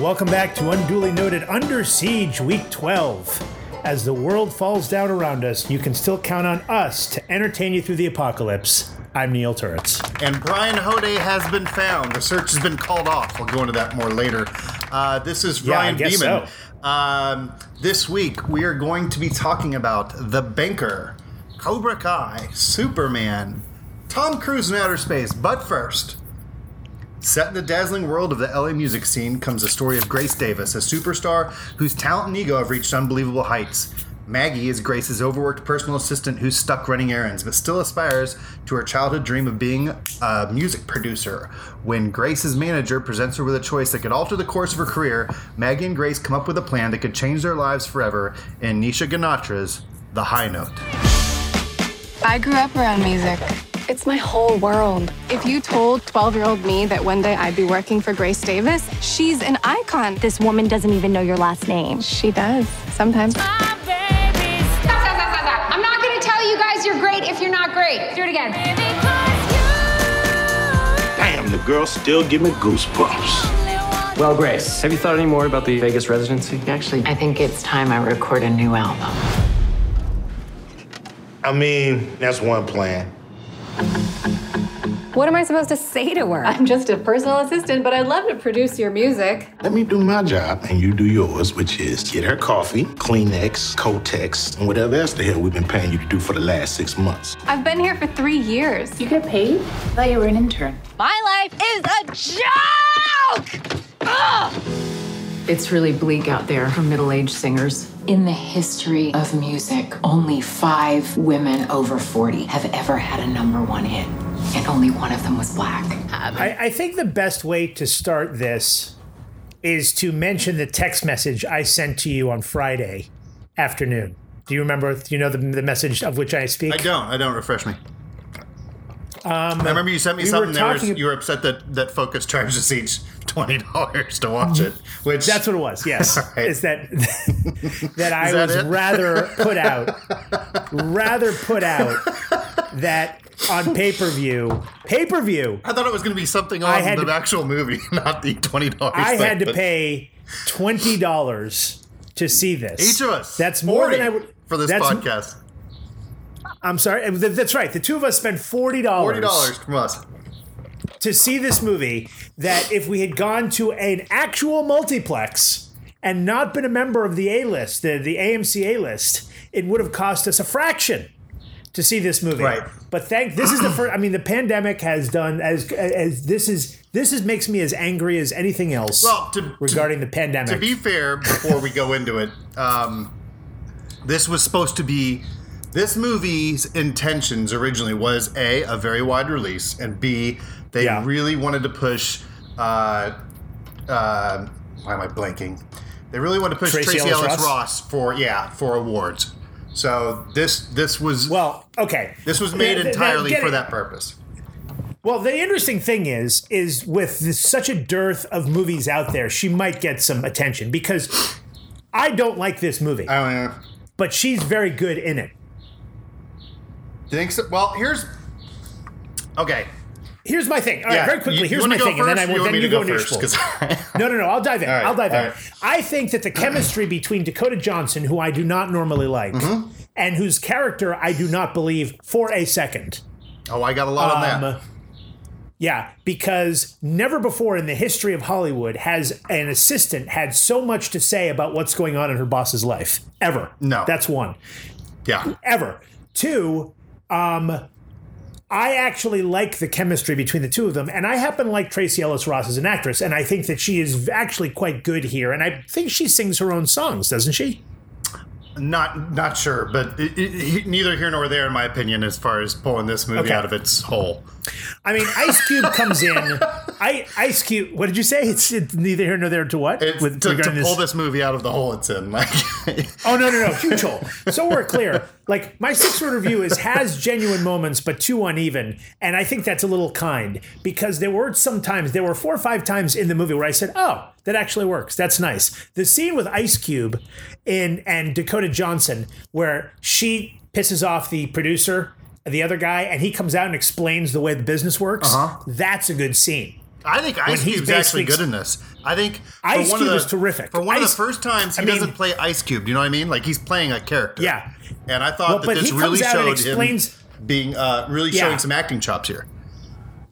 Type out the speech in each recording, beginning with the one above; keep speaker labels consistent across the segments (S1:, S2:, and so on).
S1: welcome back to Unduly Noted Under Siege Week 12. As the world falls down around us, you can still count on us to entertain you through the apocalypse. I'm Neil Turitz.
S2: And Brian Hode has been found. The search has been called off. We'll go into that more later. Uh, this is
S1: Yeah,
S2: Ryan
S1: guess
S2: Beeman.
S1: so.
S2: Um, this week we are going to be talking about The Banker, Cobra Kai, Superman, Tom Cruise in outer space. But first, Set in the dazzling world of the LA music scene comes the story of Grace Davis, a superstar whose talent and ego have reached unbelievable heights. Maggie is Grace's overworked personal assistant who's stuck running errands, but still aspires to her childhood dream of being a music producer. When Grace's manager presents her with a choice that could alter the course of her career, Maggie and Grace come up with a plan that could change their lives forever in Nisha Ganatra's The High Note.
S3: I grew up around music. It's my whole world. If you told 12 year old me that one day I'd be working for Grace Davis, she's an icon.
S4: This woman doesn't even know your last name.
S3: She does, sometimes.
S5: Stop, stop, stop, stop. I'm not gonna tell you guys you're great if you're not great. Do it again.
S6: Damn, the girls still give me goosebumps.
S7: Well, Grace, have you thought any more about the Vegas residency?
S8: Actually, I think it's time I record a new album.
S6: I mean, that's one plan.
S4: What am I supposed to say to her?
S3: I'm just a personal assistant, but I'd love to produce your music.
S6: Let me do my job and you do yours, which is get her coffee, Kleenex, Kotex, and whatever else the hell we've been paying you to do for the last six months.
S3: I've been here for three years.
S8: You get paid? I thought you were an intern.
S4: My life is a joke!
S8: It's really bleak out there for middle aged singers. In the history of music, only five women over 40 have ever had a number one hit, and only one of them was black.
S1: I, I think the best way to start this is to mention the text message I sent to you on Friday afternoon. Do you remember? Do you know the, the message of which I speak?
S2: I don't. I don't. Refresh me. I remember you sent me
S1: Um, we were
S2: something was,
S1: talking-
S2: you were upset that, that Focus charges each twenty dollars to watch it. Which
S1: That's what it was. Yes,
S2: right.
S1: is that that I
S2: that
S1: was
S2: it?
S1: rather put out, rather put out that on pay per view, pay per view,
S2: I thought it was going to be something
S1: I
S2: on
S1: had
S2: the
S1: to-
S2: actual movie, not the twenty dollars.
S1: I had to pay twenty dollars to see this.
S2: each of us.
S1: That's more than I would
S2: for this
S1: that's-
S2: podcast.
S1: I'm sorry. That's right. The two of us spent forty dollars.
S2: Forty dollars from us.
S1: To see this movie that if we had gone to an actual multiplex and not been a member of the A list, the, the AMC A list, it would have cost us a fraction to see this movie.
S2: Right.
S1: But thank this is the first I mean the pandemic has done as as this is this is makes me as angry as anything else
S2: Well, to-
S1: regarding
S2: to-
S1: the pandemic.
S2: To be fair, before we go into it, um, this was supposed to be. This movie's intentions originally was a a very wide release, and b they
S1: Yeah.
S2: really wanted to push. Uh, uh, why am I blanking? They really wanted to push
S1: Tracee
S2: Tracee,
S1: Ellis Ross?
S2: Ross? for yeah for awards. So this this was
S1: well, okay.
S2: this was made entirely for that purpose.
S1: Well, the interesting thing is, is with this, such a dearth of movies out there, she might get some attention because I don't like this movie,
S2: I don't know.
S1: but she's very good in it.
S2: Think so? Well, here's okay.
S1: Here's my thing. All right,
S2: Yeah,
S1: very quickly.
S2: you-
S1: here's
S2: you
S1: my thing, and then I
S2: first
S1: will then you
S2: to
S1: go
S2: go first? 'Cause
S1: No, no, no. I'll dive in.
S2: Right,
S1: I'll dive in.
S2: right.
S1: I think that the chemistry between Dakota Johnson, who I do not normally like,
S2: Mm-hmm.
S1: and whose character I do not believe for a second.
S2: Oh, I got a lot on that.
S1: Um, Yeah, because never before in the history of Hollywood has an assistant had so much to say about what's going on in her boss's life. Ever.
S2: No.
S1: That's one.
S2: Yeah.
S1: Ever. Two, um, I actually like the chemistry between the two of them, and I happen to like Tracee Ellis Ross as an actress, and I think that she is actually quite good here, and I think she sings her own songs, doesn't she?
S2: Not not sure, but it, it, neither here nor there, in my opinion, as far as pulling this movie
S1: Okay.
S2: out of its hole.
S1: I mean, Ice Cube comes in. I Ice Cube. What did you say? It's, it's neither here nor there to what?
S2: It's
S1: With
S2: to, to pull this movie out of the hole it's in. Like,
S1: Oh no no no huge hole. So we're clear. Like my six word review is has genuine moments but too uneven, and I think that's a little kind because there were sometimes there were four or five times in the movie where I said, "Oh, that actually works. That's nice." The scene with Ice Cube in and Dakota Johnson where she pisses off the producer, the other guy, and he comes out and explains the way the business works. Uh-huh. That's a good scene.
S2: I think Ice
S1: he's
S2: Cube's actually good in this. I think
S1: Ice Cube
S2: the,
S1: is terrific.
S2: For one of the first times, he
S1: I mean-
S2: doesn't play Ice Cube. Do you know what I mean? Like he's playing a character.
S1: Yeah.
S2: And I thought
S1: Well,
S2: that this really showed
S1: explains-
S2: him being uh, really
S1: Yeah.
S2: showing some acting chops here.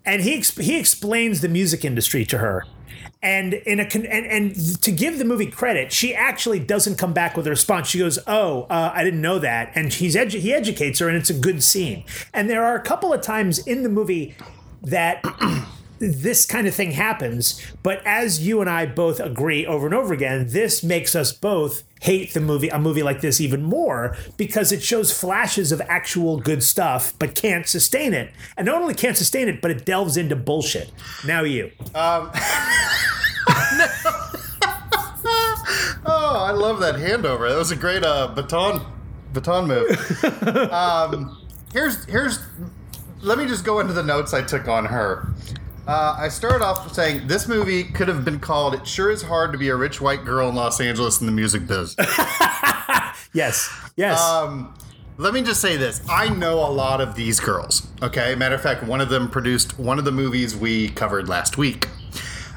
S1: and he he explains the music industry to her. And in a and, and to give the movie credit, she actually doesn't come back with a response. She goes, "Oh, uh, I didn't know that," and he's edu- he educates her, and it's a good scene. And there are a couple of times in the movie that this kind of thing happens. But as you and I both agree over and over again, this makes us both hate the movie, a movie like this, even more because it shows flashes of actual good stuff, but can't sustain it. And not only can't sustain it, but it delves into bullshit. Now you. Um.
S2: Oh, I love that handover. That was a great uh, baton baton move. um, here's here's. Let me just go into the notes I took on her. Uh, I started off saying this movie could have been called "It Sure Is Hard to Be a Rich White Girl in Los Angeles in the Music Biz."
S1: Yes. Yes.
S2: Um, let me just say this: I know a lot of these girls. Okay, matter of fact, one of them produced one of the movies we covered last week.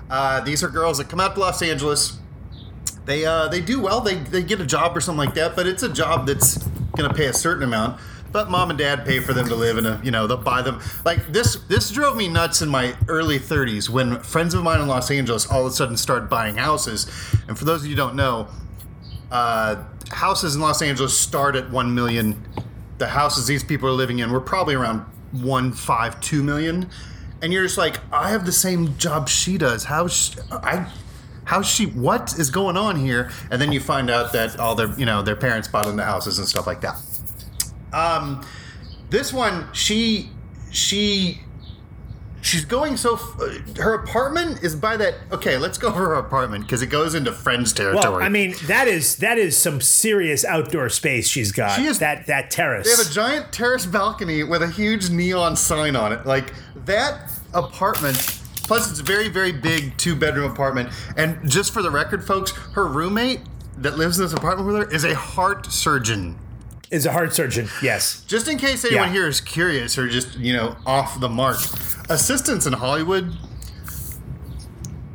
S2: Uh, these are girls that come out to Los Angeles. They uh, they do well. They they get a job or something like that, but it's a job that's going to pay a certain amount. But mom and dad pay for them to live in a you know they'll buy them like this. This drove me nuts in my early 30s when friends of mine in Los Angeles all of a sudden started buying houses. And for those of you who don't know, uh, houses in Los Angeles start at one million. The houses these people are living in were probably around one five two million, and you're just like, I have the same job she does. How sh- I. how she? What is going on here? And then you find out that all their, you know, their parents bought into houses and stuff like that. Um, this one, she, she, she's going so. F- her apartment is by that. Okay, let's go over her apartment because it goes into friends territory.
S1: well, I mean, that is that is some serious outdoor space she's got.
S2: She is-
S1: that that terrace.
S2: They have a giant terrace balcony with a huge neon sign on it. Like that apartment. Plus, it's a very, very big two bedroom apartment. And just for the record, folks, her roommate that lives in this apartment with her is a heart surgeon.
S1: Is a heart surgeon. Yes.
S2: Just in case anyone
S1: Yeah.
S2: here is curious or just, you know, off the mark, assistants in Hollywood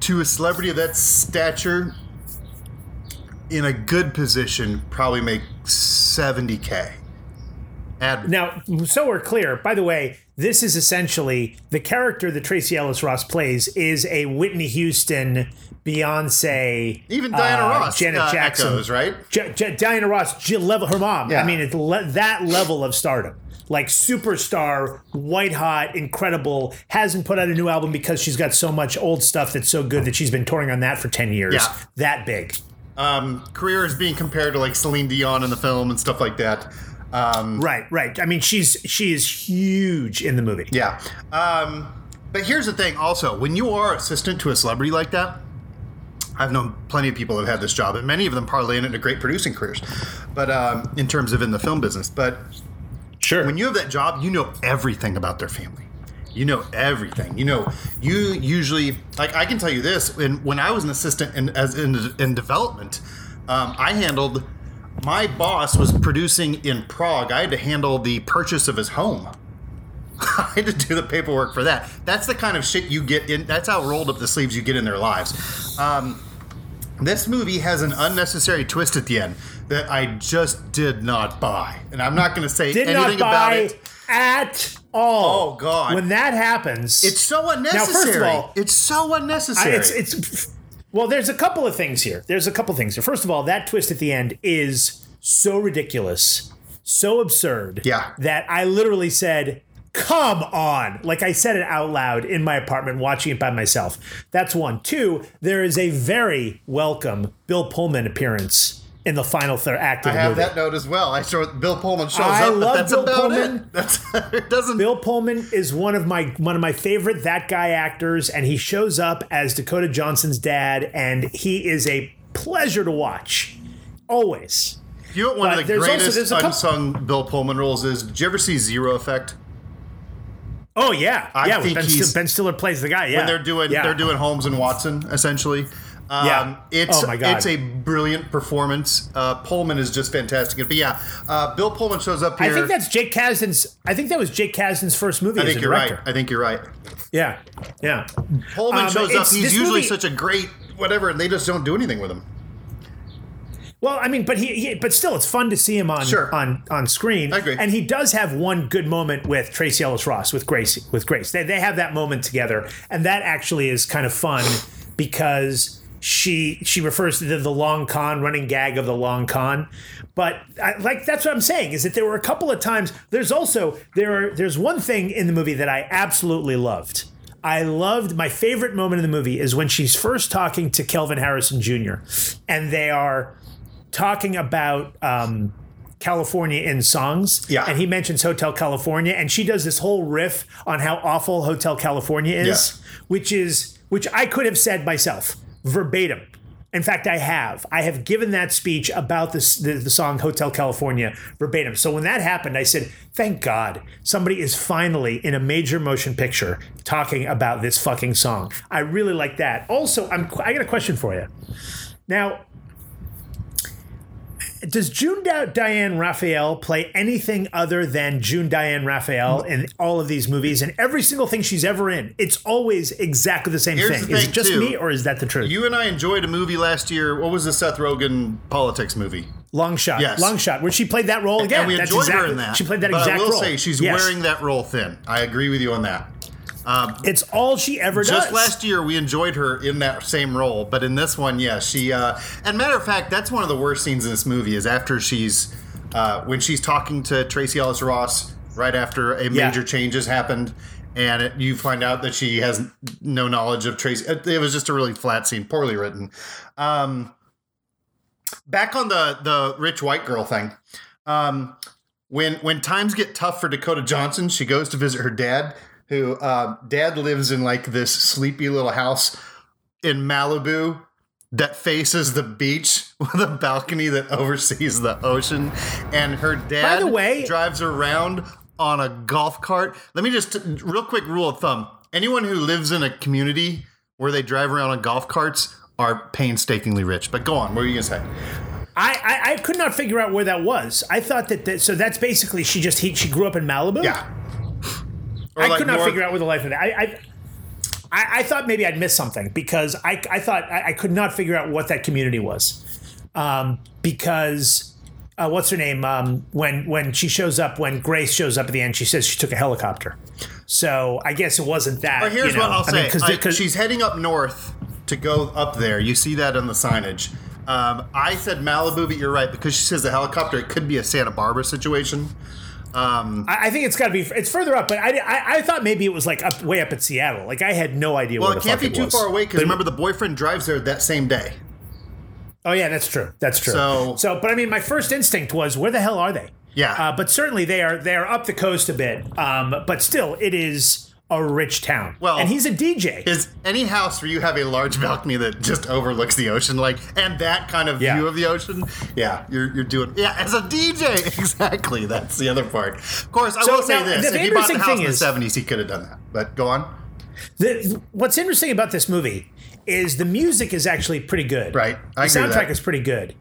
S2: to a celebrity of that stature in a good position probably make 70K. Add
S1: Now, so we're clear. By the way, this is essentially the character that Tracee Ellis Ross plays is a Whitney Houston, Beyonce,
S2: Even Diana
S1: uh,
S2: Ross
S1: Janet
S2: uh,
S1: Jackson,
S2: echoes, right?
S1: J- J- Diana Ross, Jill level her mom.
S2: Yeah.
S1: I mean, it's le- that level of stardom. Like superstar, white hot, incredible. Hasn't put out a new album because she's got so much old stuff that's so good that she's been touring on that for ten years.
S2: Yeah.
S1: That big.
S2: um, career is being compared to like Celine Dion in the film and stuff like that. Um,
S1: Right, right. I mean, she's she is huge in the movie.
S2: yeah. Um, but here's the thing also, when you are assistant to a celebrity like that, I've known plenty of people who have had this job, and many of them parlay it into great producing careers. But um, in terms of in the film business, but
S1: Sure.
S2: when you have that job, you know everything about their family. You know everything. You know you usually like I can tell you this. When when I was an assistant in as in, in development, um, I handled my boss was producing in Prague. I had to handle the purchase of his home. I had to do the paperwork for that. That's the kind of shit you get in. That's how rolled up the sleeves you get in their lives. Um, this movie has an unnecessary twist at the end that I just did not buy, and I'm not going to say
S1: did
S2: anything
S1: not
S2: about it.
S1: at all.
S2: Oh, God.
S1: When that happens,
S2: It's so unnecessary.
S1: Now, first of all,
S2: it's so
S1: I-
S2: unnecessary.
S1: it's it's well. There's a couple of things here. There's a couple of things here. First of all, that twist at the end is so ridiculous, so absurd.
S2: Yeah.
S1: That I literally said. Come on. Like I said it out loud in my apartment watching it by myself. That's one. Two, there is a very welcome Bill Pullman appearance in the final third act of
S2: I have
S1: movie.
S2: that note as well. I show Bill Pullman shows
S1: I
S2: up, but
S1: love
S2: that's
S1: Bill
S2: about
S1: Pullman.
S2: it. That's it. Doesn't
S1: Bill Pullman is one of my one of my favorite that guy actors, and he shows up as Dakota Johnson's dad, and he is a pleasure to watch. Always.
S2: You know one
S1: But
S2: of the
S1: also-
S2: greatest
S1: there's a couple-
S2: unsung Bill Pullman roles is? Did you ever see Zero Effect?
S1: Oh yeah,
S2: I
S1: yeah.
S2: think
S1: ben, ben Stiller plays the guy. Yeah,
S2: When they're doing
S1: yeah.
S2: they're doing Holmes and Watson essentially. Um,
S1: Yeah.
S2: It's
S1: Oh, my God.
S2: it's a brilliant performance. Uh, Pullman is just fantastic. But yeah, uh, Bill Pullman shows up here.
S1: I think that's Jake Kasdan's. I think that was Jake Kasdan's first movie
S2: I think you're
S1: director.
S2: right. I think you're right.
S1: Yeah, yeah.
S2: Pullman
S1: Um,
S2: shows up. He's usually
S1: movie-
S2: such a great whatever, and they just don't do anything with him.
S1: Well, I mean, but he, he, but still, it's fun to see him on
S2: Sure.
S1: on on screen.
S2: I agree.
S1: And he does have one good moment with Tracee Ellis Ross with Gracie with Grace. They they have that moment together, and that actually is kind of fun because she she refers to the, the long con running gag of the long con. But I, like that's what I'm saying is that there were a couple of times. There's also there are there's one thing in the movie that I absolutely loved. I loved my favorite moment in the movie is when she's first talking to Kelvin Harrison Jr. and they are talking about um, California in songs.
S2: Yeah.
S1: And he mentions Hotel California, and she does this whole riff on how awful Hotel California is, which is which I could have said myself verbatim. In fact, I have. I have given that speech about this, the, the song Hotel California verbatim. So when that happened, I said, thank God somebody is finally in a major motion picture talking about this fucking song. I really like that. Also, I'm, I got a question for you. Now, does June Di- Diane Raphael play anything other than June Diane Raphael in all of these movies and every single thing she's ever in? It's always exactly the same
S2: Here's
S1: thing.
S2: the
S1: Is it just
S2: too.
S1: me or is that the truth?
S2: You and I enjoyed a movie last year. What was the Seth Rogen politics movie?
S1: long shot,
S2: Yes.
S1: long shot, where she played that role again.
S2: and we enjoyed
S1: exactly,
S2: her in that.
S1: She played that
S2: but
S1: exact
S2: I will
S1: role.
S2: say she's
S1: Yes.
S2: wearing that role thin. I agree with you on that.
S1: It's all she ever does.
S2: Just last year, we enjoyed her in that same role, but in this one, yeah, she. Uh, and matter of fact, that's one of the worst scenes in this movie is after she's uh, when she's talking to Tracee Ellis Ross right after a
S1: Yeah.
S2: major change has happened, and it, you find out that she has no knowledge of Tracee. It, it was just a really flat scene, poorly written. Um, back on the the rich white girl thing. Um, when when times get tough for Dakota Johnson, she goes to visit her dad, who uh, dad lives in like this sleepy little house in Malibu that faces the beach with a balcony that oversees the ocean, and her dad
S1: By the way-
S2: drives around on a golf cart. Let me just real quick rule of thumb: anyone who lives in a community where they drive around on golf carts are painstakingly rich. But go on, what were you gonna say?
S1: I, I I could not figure out where that was. I thought that, that so that's basically she just he, she grew up in Malibu.
S2: Yeah. Or
S1: I
S2: like
S1: could not figure out where the life of that. I, I I I thought maybe I'd missed something because I I thought I, I could not figure out what that community was, um, because. Uh, what's her name? Um, when when she shows up, when Grace shows up at the end, she says she took a helicopter. So I guess it wasn't that.
S2: But here's
S1: you know,
S2: what I'll
S1: mean,
S2: say:
S1: 'cause-
S2: I-
S1: 'cause-
S2: she's heading up north to go up there. You see that on the signage. Um, I said Malibu, but you're right because she says the helicopter. It could be a Santa Barbara situation. Um,
S1: I I think it's got to be. It's further up, but I, I, I thought maybe it was like up way up at Seattle. Like I had no idea.
S2: well,
S1: where
S2: it can't be too
S1: was.
S2: far away because remember the boyfriend drives there that same day.
S1: Oh yeah, that's true. That's true.
S2: So-
S1: so, but I mean, my first instinct was, where the hell are they?
S2: Yeah.
S1: Uh, but certainly they are. They are up the coast a bit. Um, but still, it is a rich town.
S2: Well,
S1: and he's a DJ.
S2: Is any house where you have a large balcony that just overlooks the ocean, like, and that kind of
S1: Yeah.
S2: view of the ocean? Yeah, you're, you're doing. Yeah, as a DJ, exactly. That's the other part. Of course, I
S1: So
S2: will say
S1: now,
S2: this:
S1: the
S2: if he bought the house in the
S1: is-
S2: '70s, he could have done that. But go on.
S1: The, what's interesting about this movie is the music is actually pretty good.
S2: Right. I
S1: the soundtrack is pretty good.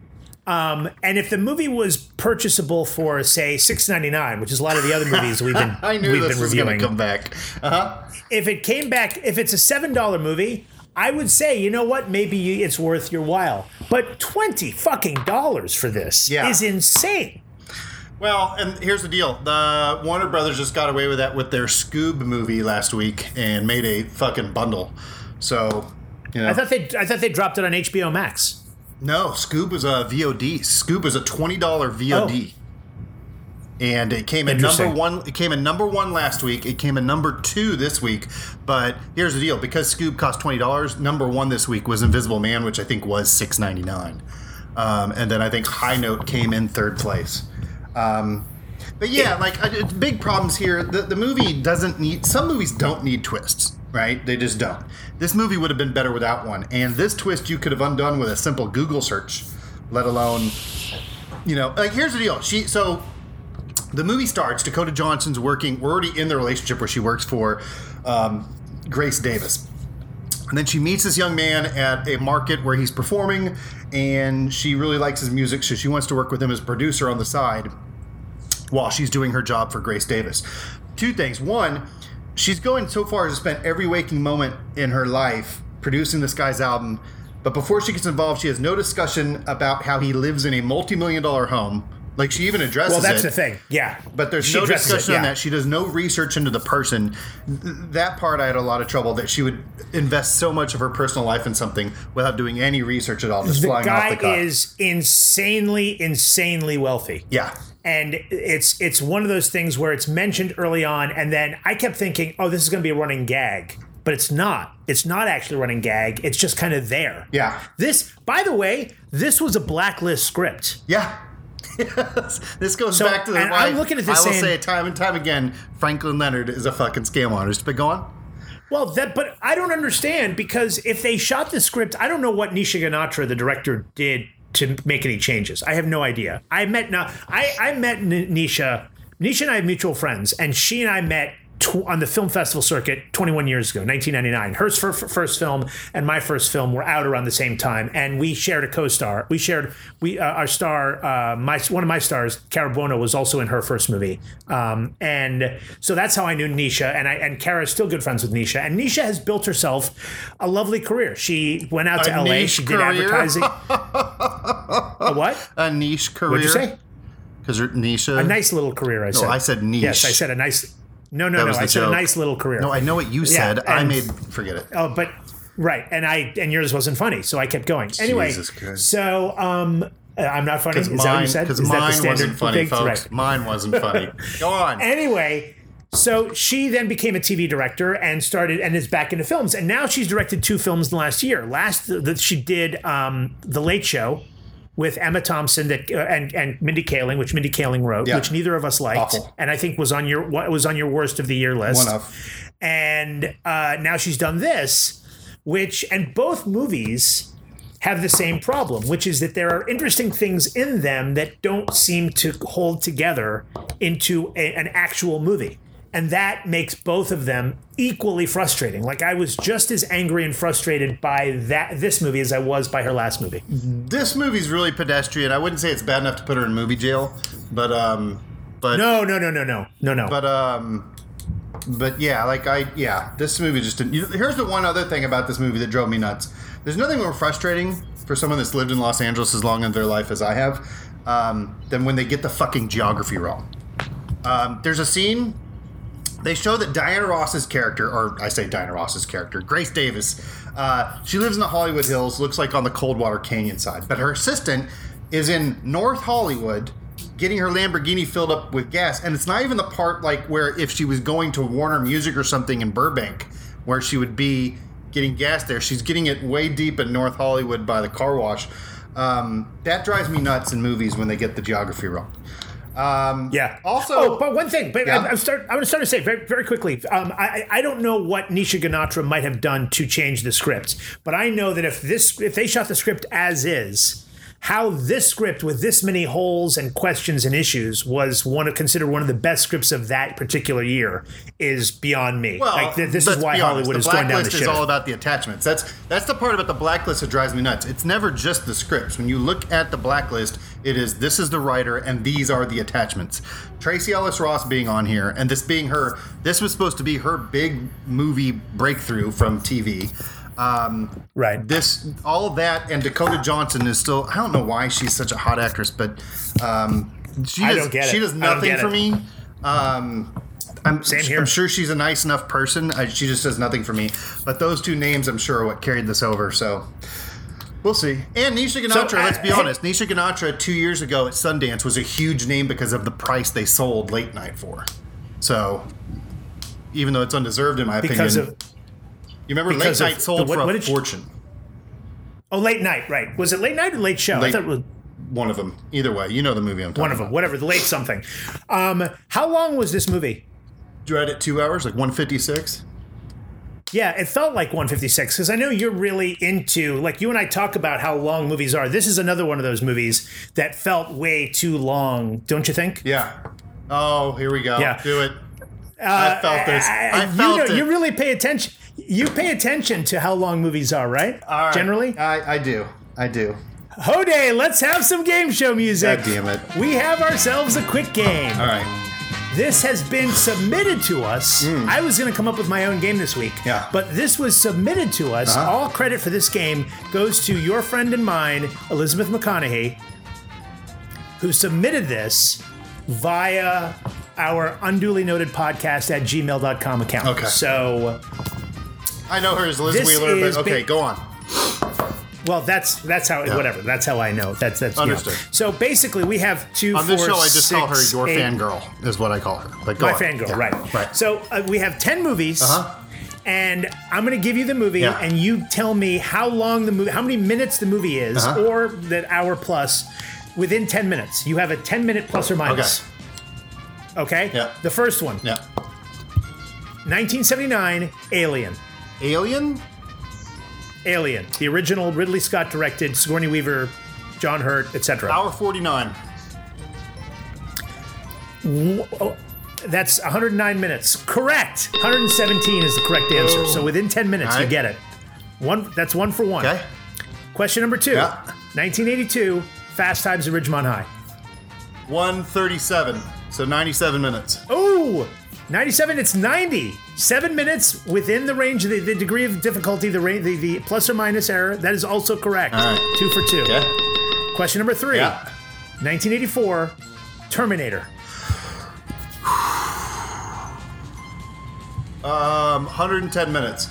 S1: Um, and if the movie was purchasable for say six ninety nine, which is a lot of the other movies we've been
S2: I knew
S1: we've
S2: this
S1: been
S2: was
S1: reviewing,
S2: come back. Uh huh.
S1: if it came back, if it's a seven dollar movie, I would say, you know what, maybe it's worth your while. But twenty fucking dollars for this
S2: Yeah.
S1: is insane.
S2: Well, and here's the deal: the Warner Brothers just got away with that with their Scoob movie last week and made a fucking bundle. So, you know,
S1: I thought they, I thought they dropped it on HBO Max.
S2: No, Scoob was a VOD. Scoob was a twenty dollar VOD. And it came in number one. It came in number one last week. It came in number two this week. But here's the deal: because Scoob cost twenty dollars, number one this week was Invisible Man, which I think was six ninety nine. Um, and then I think High Note came in third place. Um, but yeah, like big problems here. The, the movie doesn't need. Some movies don't need twists, right? They just don't. This movie would have been better without one. And this twist you could have undone with a simple Google search, let alone, you know. Like here's the deal. She so the movie starts. Dakota Johnson's working. We're already in the relationship where she works for um, Grace Davis. And then she meets this young man at a market where he's performing, and she really likes his music, so she wants to work with him as producer on the side while she's doing her job for Grace Davis. Two things. One, she's going so far as to spend every waking moment in her life producing this guy's album, But before she gets involved, she has no discussion about how he lives in a multi-million dollar home. Like she even addresses
S1: Well, that's
S2: it.
S1: the thing. Yeah.
S2: But there's
S1: She
S2: no
S1: addresses it,
S2: discussion on that. She does no research into the person. That part I had a lot of trouble that she would invest so much of her personal life in something without doing any research at all, just
S1: The
S2: flying off the
S1: guy
S2: cuff.
S1: is insanely, insanely wealthy.
S2: yeah.
S1: and it's it's one of those things where it's mentioned early on and then i kept thinking oh this is going to be a running gag but it's not it's not actually a running gag it's just kind of there
S2: Yeah.
S1: this by the way this was a blacklist script
S2: Yeah. Yes. This goes
S1: So,
S2: back to the
S1: and
S2: why
S1: I'm looking at this
S2: I will
S1: saying-
S2: say it time and time again, Franklin Leonard is a fucking scam artist. But go on.
S1: well that but i don't understand because if they shot the script i don't know what nisha ganatra the director did to make any changes i have no idea i met now i i met nisha nisha and i have mutual friends and she and i met tw- on the film festival circuit 21 years ago 1999 her fir- first film and my first film were out around the same time and we shared a co-star we shared we uh, our star uh, my one of my stars Cara Buono was also in her first movie um, and so that's how I knew Nisha and I and Cara's still good friends with Nisha and Nisha has built herself a lovely career she went out to LA she did
S2: career?
S1: advertising a what
S2: A niche career.
S1: what'd you say
S2: Because Nisha.
S1: a nice little career I said
S2: I said niche.
S1: yes I said a nice no no
S2: That
S1: no I said a nice little career
S2: No, I know what you said. I
S1: and-
S2: made. Forget it.
S1: Oh, but right, and I and yours wasn't funny, so I kept going. Anyway, so um, I'm not funny. Is
S2: Because
S1: that what
S2: mine,
S1: you said?
S2: 'cause
S1: Is that the
S2: mine
S1: standard
S2: wasn't funny,
S1: thing?
S2: folks.
S1: Right.
S2: Mine wasn't funny. Go on.
S1: Anyway, so she then became a TV director and started and is back into films, and now she's directed two films in the last year. Last that she did um, the Late Show. With Emma Thompson that uh, and and Mindy Kaling, which Mindy Kaling wrote,
S2: Yeah.
S1: which neither of us liked,
S2: Awful.
S1: and I think was on your what was on your worst of the year list.
S2: One of.
S1: and uh, now she's done this, which and both movies have the same problem, which is that there are interesting things in them that don't seem to hold together into a, an actual movie. And that makes both of them equally frustrating. Like I was just as angry and frustrated by that this movie as I was by her last movie.
S2: This movie's really pedestrian. I wouldn't say it's bad enough to put her in movie jail, but um, but
S1: No, no, no, no, no, no, no.
S2: but um, but yeah, like I yeah, this movie just didn't. You, here's the one other thing about this movie that drove me nuts. There's nothing more frustrating for someone that's lived in Los Angeles as long in their life as I have, um, than when they get the fucking geography wrong. Um, there's a scene. They show that Diana Ross's character, or I say Diana Ross's character, Grace Davis, uh, she lives in the Hollywood Hills, looks like on the Coldwater Canyon side. But her assistant is in North Hollywood getting her Lamborghini filled up with gas. And it's not even the part like where if she was going to Warner Music or something in Burbank, where she would be getting gas there. She's getting it way deep in North Hollywood by the car wash. Um, that drives me nuts in movies when they get the geography wrong. Um,
S1: Yeah.
S2: Also,
S1: oh, but one thing, but
S2: Yeah.
S1: I'm, I'm start. I'm going to start to say very, very quickly. Um, I, I don't know what Nisha Ganatra might have done to change the script, but I know that if this, if they shot the script as is, how this script with this many holes and questions and issues was one of considered one of the best scripts of that particular year is beyond me.
S2: Well,
S1: like th- this is why
S2: honest,
S1: Hollywood is going down the
S2: blacklist is all about the attachments. That's that's the part about the blacklist that drives me nuts. It's never just the scripts. When you look at the blacklist, it is this is the writer and these are the attachments. Tracee Ellis Ross being on here and this being her. This was supposed to be her big movie breakthrough from TV. Um,
S1: right.
S2: This all of that and Dakota Johnson is still. I don't know why she's such a hot actress, but um, she does, she does nothing for
S1: it.
S2: me. Um, I'm,
S1: Same here.
S2: I'm sure she's a nice enough person. I, she just does nothing for me. But those two names, I'm sure, are what carried this over. So we'll see. And Nisha Ganatra,
S1: So, uh,
S2: let's be honest. Nisha Ganatra, two years ago at Sundance, was a huge name because of the price they sold Late Night for. So even though it's undeserved, in my
S1: because
S2: opinion,
S1: of
S2: you remember Late Night sold
S1: the- what-
S2: for
S1: what
S2: a fortune.
S1: oh late night right was it late night or late show? I thought it was
S2: One of them. Either way, you know the movie I'm talking
S1: one of them.
S2: about.
S1: Whatever the late something. Um, how long was this movie?
S2: Dread at two hours, like 156.
S1: Yeah, it felt like 156 because I know you're really into like you and I talk about how long movies are. This is another one of those movies that felt way too long, don't you think?
S2: Yeah. Oh, here we go.
S1: Yeah.
S2: Do it. Uh, I felt this. Uh, I,
S1: you
S2: felt
S1: know,
S2: it.
S1: you really pay attention. You pay attention to how long movies are, right?
S2: All right.
S1: Generally.
S2: I, I do. I do.
S1: Hode, let's have some game show music.
S2: God damn it.
S1: We have ourselves a quick game.
S2: All right.
S1: This has been submitted to us. I was going to come up with my own game this week.
S2: Yeah.
S1: But this was submitted to us.
S2: Uh-huh.
S1: All credit for this game goes to your friend and mine, Elizabeth McConaughey, who submitted this via our unduly noted podcast at gmail.com account.
S2: Okay.
S1: So,
S2: I know her as Liz Wheeler, but okay, go on.
S1: Well, that's that's how
S2: Yeah.
S1: whatever. That's how I know. That's that's you know.
S2: Understood.
S1: So basically, we have two.
S2: On this
S1: four,
S2: show, I just call her your
S1: eight-
S2: fangirl, is what I call her. Go
S1: My
S2: on.
S1: fangirl,
S2: Yeah,
S1: right?
S2: Right.
S1: So uh, we have ten movies.
S2: Uh-huh.
S1: And I'm going to give you the movie,
S2: Yeah.
S1: and you tell me how long the movie, how many minutes the movie is,
S2: Uh-huh.
S1: or that hour plus, within 10 minutes. You have a 10 minute plus or minus. Okay.
S2: Yeah.
S1: The first one,
S2: yeah.
S1: 1979, Alien.
S2: Alien?
S1: Alien, the original Ridley Scott directed, Sigourney Weaver, John Hurt, etc.
S2: Hour 49.
S1: Oh, That's 109 minutes. Correct. 117 is the correct answer. So oh. within 10 minutes,
S2: All
S1: you get it. One. That's one for one.
S2: Okay.
S1: Question number two.
S2: Yeah.
S1: 1982, Fast Times at Ridgemont High.
S2: 137. So 97 minutes.
S1: Oh, 97. It's 90. Seven minutes within the range of the, the degree of difficulty, the, ra- the the plus or minus error. That is also correct.
S2: All right.
S1: Two for two.
S2: Okay.
S1: Question number three.
S2: Yeah.
S1: 1984, Terminator.
S2: Um, 110 minutes.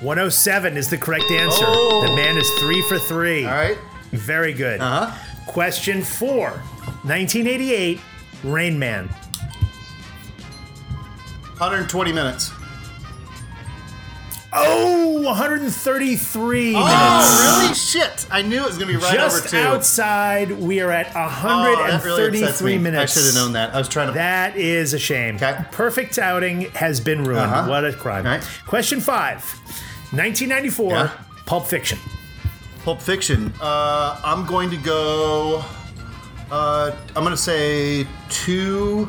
S1: 107 is the correct answer.
S2: Oh.
S1: The man is three for three.
S2: All right.
S1: Very good.
S2: Uh huh.
S1: Question four 1988, Rain Man.
S2: 120 minutes.
S1: Oh, 133 minutes.
S2: Oh, really? Shit. I knew it was going to be right
S1: Just
S2: over two.
S1: outside, we are at
S2: Oh, really
S1: 133 minutes.
S2: I should have known that. I was trying to.
S1: That is a shame.
S2: Okay.
S1: Perfect outing has been ruined.
S2: Uh-huh.
S1: What a crime.
S2: All right.
S1: Question five 1994,
S2: Yeah.
S1: Pulp Fiction.
S2: Pulp Fiction. Uh, I'm going to go. Uh, I'm going to say two.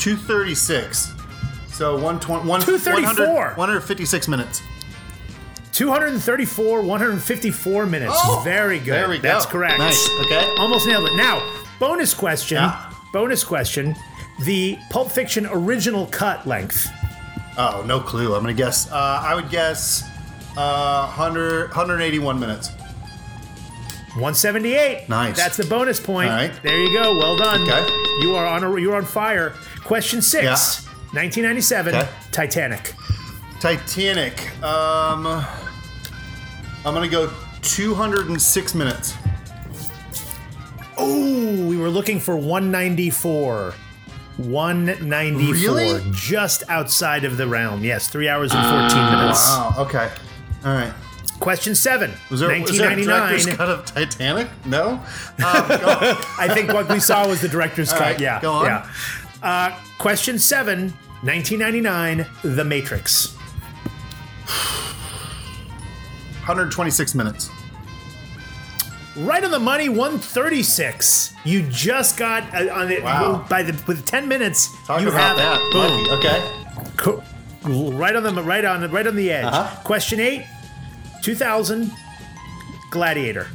S2: 236. So 120, one,
S1: 234.
S2: 100 156 minutes.
S1: 234, 154 minutes.
S2: Oh,
S1: Very good.
S2: there we go.
S1: That's correct.
S2: Nice. Okay.
S1: Almost nailed it. Now, bonus question.
S2: Yeah.
S1: Bonus question. The Pulp Fiction original cut length.
S2: Oh, no clue. I'm going to guess. Uh, I would guess uh, 100, 181 minutes.
S1: 178.
S2: Nice.
S1: That's the bonus point.
S2: All right.
S1: There you go. Well done.
S2: Okay.
S1: You are on a, you're on fire. Question six.
S2: Yeah.
S1: 1997.
S2: Okay.
S1: Titanic.
S2: Titanic. Um, I'm going to go 206 minutes.
S1: Oh, we were looking for 194. 194.
S2: Really?
S1: Just outside of the realm. Yes, three hours and 14 minutes.
S2: Wow. Okay. All right.
S1: Question seven.
S2: Was there, was there a director's cut of Titanic? No. Um,
S1: I think what we saw was the director's
S2: All
S1: cut.
S2: right,
S1: yeah.
S2: go on.
S1: Yeah. Uh, question seven. 1999. The Matrix.
S2: 126 minutes.
S1: Right on the money, 136. You just got uh, on it
S2: Wow.
S1: by the with 10 minutes.
S2: Talk
S1: you
S2: about
S1: have
S2: that.
S1: it. Boom.
S2: Okay.
S1: Co- right on the right on right on the edge.
S2: Uh-huh.
S1: Question eight, 2000, Gladiator.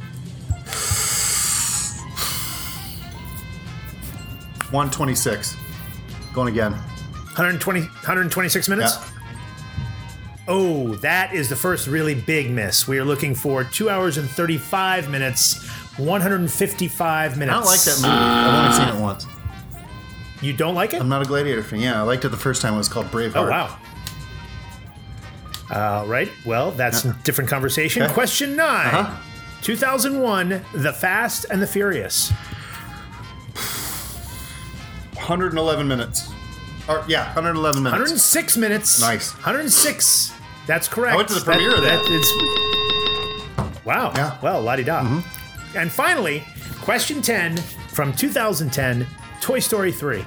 S2: 126. Going again.
S1: 120, 126 minutes.
S2: Yeah.
S1: Oh, that is the first really big miss. We are looking for two hours and 35 minutes, 155 minutes.
S2: I don't like that movie. I've only seen it once.
S1: You don't like it?
S2: I'm not a Gladiator fan. Yeah, I liked it the first time. It was called Braveheart.
S1: Oh, wow. All right. Well, that's a different conversation.
S2: Okay.
S1: Question 9
S2: Uh-huh.
S1: 2001, The Fast and the Furious.
S2: 111 minutes. Or, yeah, 111 minutes.
S1: 106 minutes.
S2: Nice.
S1: 106. That's correct.
S2: I went to the premiere of that.
S1: is- wow.
S2: Yeah. Mm-hmm.
S1: Well, la di da. And finally, question 10 from 2010 Toy Story 3.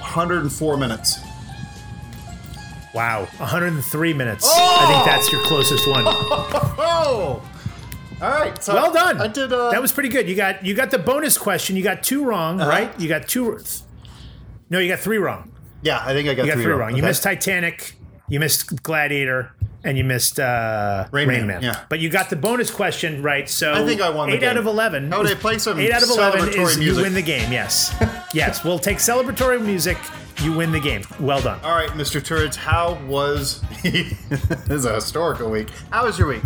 S2: Hundred and four minutes.
S1: Wow. 103 minutes. I think that's your closest one.
S2: Oh! All right. So
S1: Well done.
S2: I did. Uh,
S1: that was pretty good. You got you got the bonus question. You got two wrong,
S2: Uh-huh.
S1: right? You got two. No, you got three wrong.
S2: Yeah, I think I got,
S1: You got
S2: three,
S1: three wrong. You
S2: Okay.
S1: missed Titanic. You missed Gladiator and you missed uh,
S2: Rain
S1: Rain,
S2: Man,
S1: Man.
S2: yeah.
S1: But you got the bonus question right. So
S2: I think I won the
S1: Eight out of eleven.
S2: How
S1: is-
S2: I play some
S1: Eight out of eleven is
S2: music?
S1: you win the game. Yes, yes. We'll take celebratory music. You win the game. Well done.
S2: All right, Mr. Turds, how was this is a historical week? How was your week?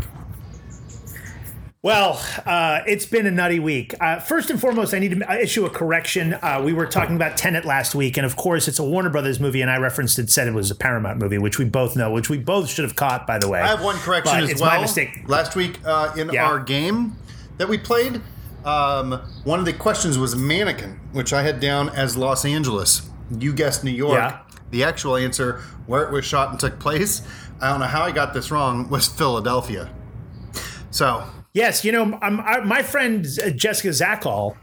S1: Well, uh, it's been a nutty week. Uh, first and foremost, I need to issue a correction. Uh, we were talking about Tenet last week, and of course, it's a Warner Brothers movie, and I referenced it, said it was a Paramount movie, which we both know, which we both should have caught, by the way.
S2: I have one correction
S1: But
S2: as
S1: it's
S2: well.
S1: my mistake.
S2: Last week uh, in
S1: Yeah.
S2: our game that we played, um, one of the questions was mannequin, which I had down as Los Angeles. You guessed New York.
S1: Yeah.
S2: The actual answer, where it was shot and took place, I don't know how I got this wrong, was Philadelphia. So
S1: Yes, you know, I, my friend Jessica Zakal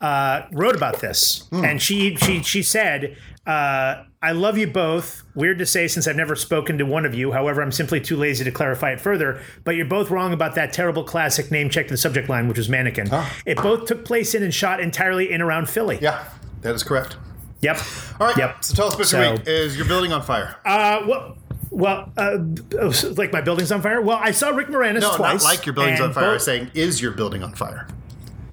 S1: uh, wrote about this,
S2: Hmm.
S1: and she she she said, uh, "I love you both. Weird to say since I've never spoken to one of you. However, I'm simply too lazy to clarify it further. But you're both wrong about that terrible classic name checked in the subject line, which was Mannequin. It both took place in and shot entirely in around Philly.
S2: yeah, that is correct.
S1: Yep.
S2: All right.
S1: Yep.
S2: So tell us about
S1: So-
S2: your week. Is your building on fire?
S1: Uh, well. Well, uh, oh, like my building's on fire. Well, I saw Rick Moranis
S2: no,
S1: twice.
S2: not like your building's on fire.
S1: Both-
S2: saying, is your building on fire?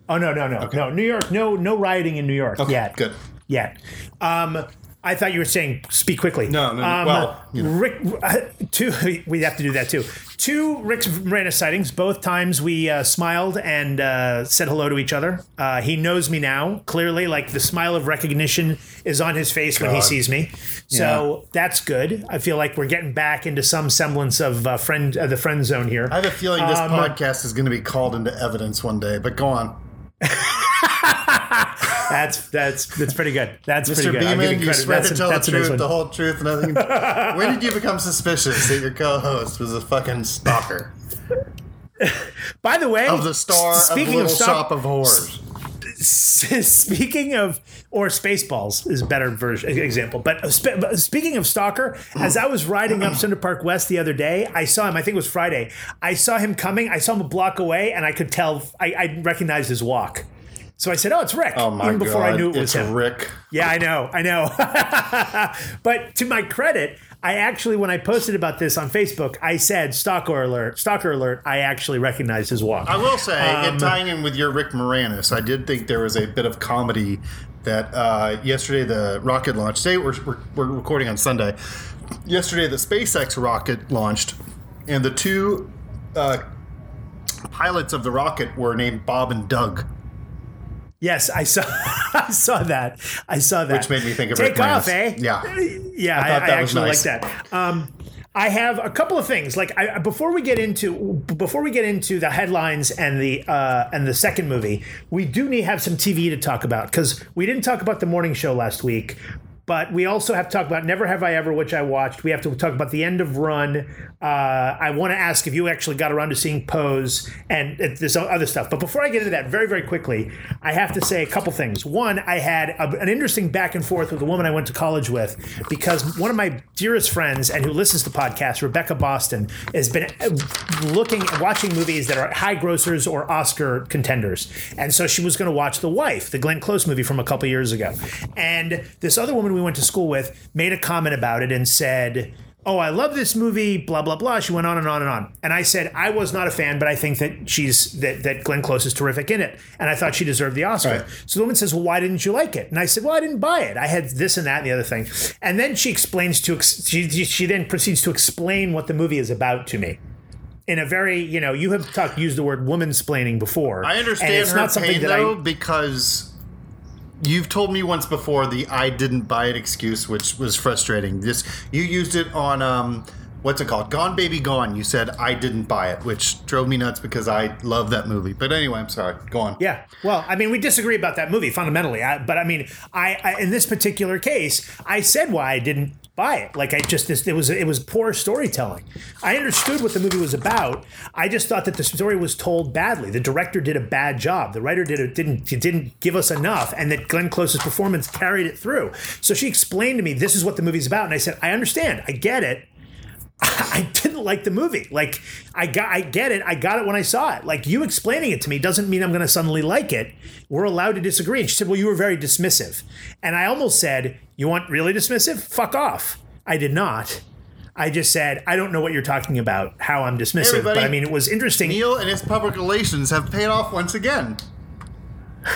S1: Oh no, no, no, no. New York, no, no rioting in New York
S2: Okay,
S1: yet.
S2: good.
S1: Yet. Um, I thought you were saying speak quickly.
S2: No, no, no.
S1: Um,
S2: Well, you know.
S1: Rick, uh, two. We have to do that too. Two Rick Moranis sightings. Both times we uh, smiled and uh, said hello to each other. Uh, he knows me now. Clearly, like the smile of recognition is on his face when he sees me. So that's good. I feel like we're getting back into some semblance of uh, friend, uh, the friend zone here.
S2: I have a feeling this
S1: Um,
S2: podcast is going to be called into evidence one day, but go on.
S1: That's that's that's pretty good. That's
S2: Mr.
S1: pretty good. I'll
S2: Beeman, you swear
S1: That's
S2: to tell the truth, the whole truth, nothing. when did you become suspicious that your co-host was a fucking stalker
S1: By the way,
S2: of the star of
S1: speaking
S2: Little
S1: stalk-
S2: Shop of Horrors?
S1: speaking of or Spaceballs is a better version example. But uh, sp- but speaking of Stalker, as I was riding up Central Park West the other day, I saw him. I think it was Friday. I saw him coming. I saw him a block away, and I could tell. I, I recognized his walk. So I said, "Oh, it's Rick."
S2: Oh my
S1: even before
S2: god,
S1: I knew it
S2: it's
S1: was him.
S2: Rick.
S1: Yeah, I know, I know. but to my credit, I actually, when I posted about this on Facebook, I said "stalker alert," "stalker alert." I actually recognized his walk.
S2: I will say,
S1: Um,
S2: in tying in with your Rick Moranis, I did think there was a bit of comedy that uh, yesterday the rocket launch. Today we're, we're, we're recording on Sunday. Yesterday the SpaceX rocket launched, and the two uh, pilots of the rocket were named Bob and Doug.
S1: Yes, I saw. I saw that. I saw that.
S2: Which made me think of
S1: take off, eh?
S2: Yeah.
S1: yeah. I,
S2: thought
S1: I
S2: that was
S1: actually
S2: nice.
S1: like that. Um, I have a couple of things. Like I, before we get into before we get into the headlines and the uh, and the second movie, we do need to have some TV to talk about because we didn't talk about the morning show last week. But we also have to talk about Never Have I Ever, which I watched. We have to talk about the end of Run. Uh, I want to ask if you actually got around to seeing Pose and uh, there's other stuff. But before I get into that, very, very quickly, I have to say a couple things. One, I had a, an interesting back and forth with a woman I went to college with because one of my dearest friends and who listens to podcasts, Rebecca Boston, has been uh, looking, watching movies that are high grossers or Oscar contenders. And so she was going to watch The Wife, the Glenn Close movie from a couple years ago. And this other woman we went to school with made a comment about it and said, Oh, I love this movie, blah, blah, blah. She went on and on and on. And I said, I was not a fan, but I think that she's that, that Glenn Close is terrific in it. And I thought she deserved the Oscar.
S2: Right.
S1: So the woman says, Well, why didn't you like it? And I said, Well, I didn't buy it. I had this and that and the other thing. And then she explains to she, she then proceeds to explain what the movie is about to me. In a very, you know, you have talked used the word woman splaining before.
S2: I
S1: and
S2: understand
S1: it's
S2: her
S1: not something
S2: pain
S1: that
S2: though
S1: I
S2: because you've told me once before the "I didn't buy it" excuse, which was frustrating. This you used it on um, what's it called? Gone Baby Gone. You said I didn't buy it, which drove me nuts because I love that movie. But anyway, I'm sorry. Go on.
S1: Yeah. Well, I mean, we disagree about that movie fundamentally, I, but I mean, I, I in this particular case, I said why I didn't buy it. Like I just this, it was it was poor storytelling. I understood what the movie was about. I just thought that the story was told badly. The director did a bad job. The writer did a, didn't didn't give us enough, and that Glenn Close's performance carried it through. So she explained to me this is what the movie's about, and I said I understand. I get it. I didn't like the movie. Like I got I get it. I got it when I saw it. Like you explaining it to me doesn't mean I'm going to suddenly like it. We're allowed to disagree. And she said, "Well, you were very dismissive." And I almost said, "You want really dismissive? Fuck off." I did not. I just said I don't know what you're talking about. How I'm dismissive,
S2: Everybody,
S1: but I mean it was interesting.
S2: Neil and his public relations have paid off once again.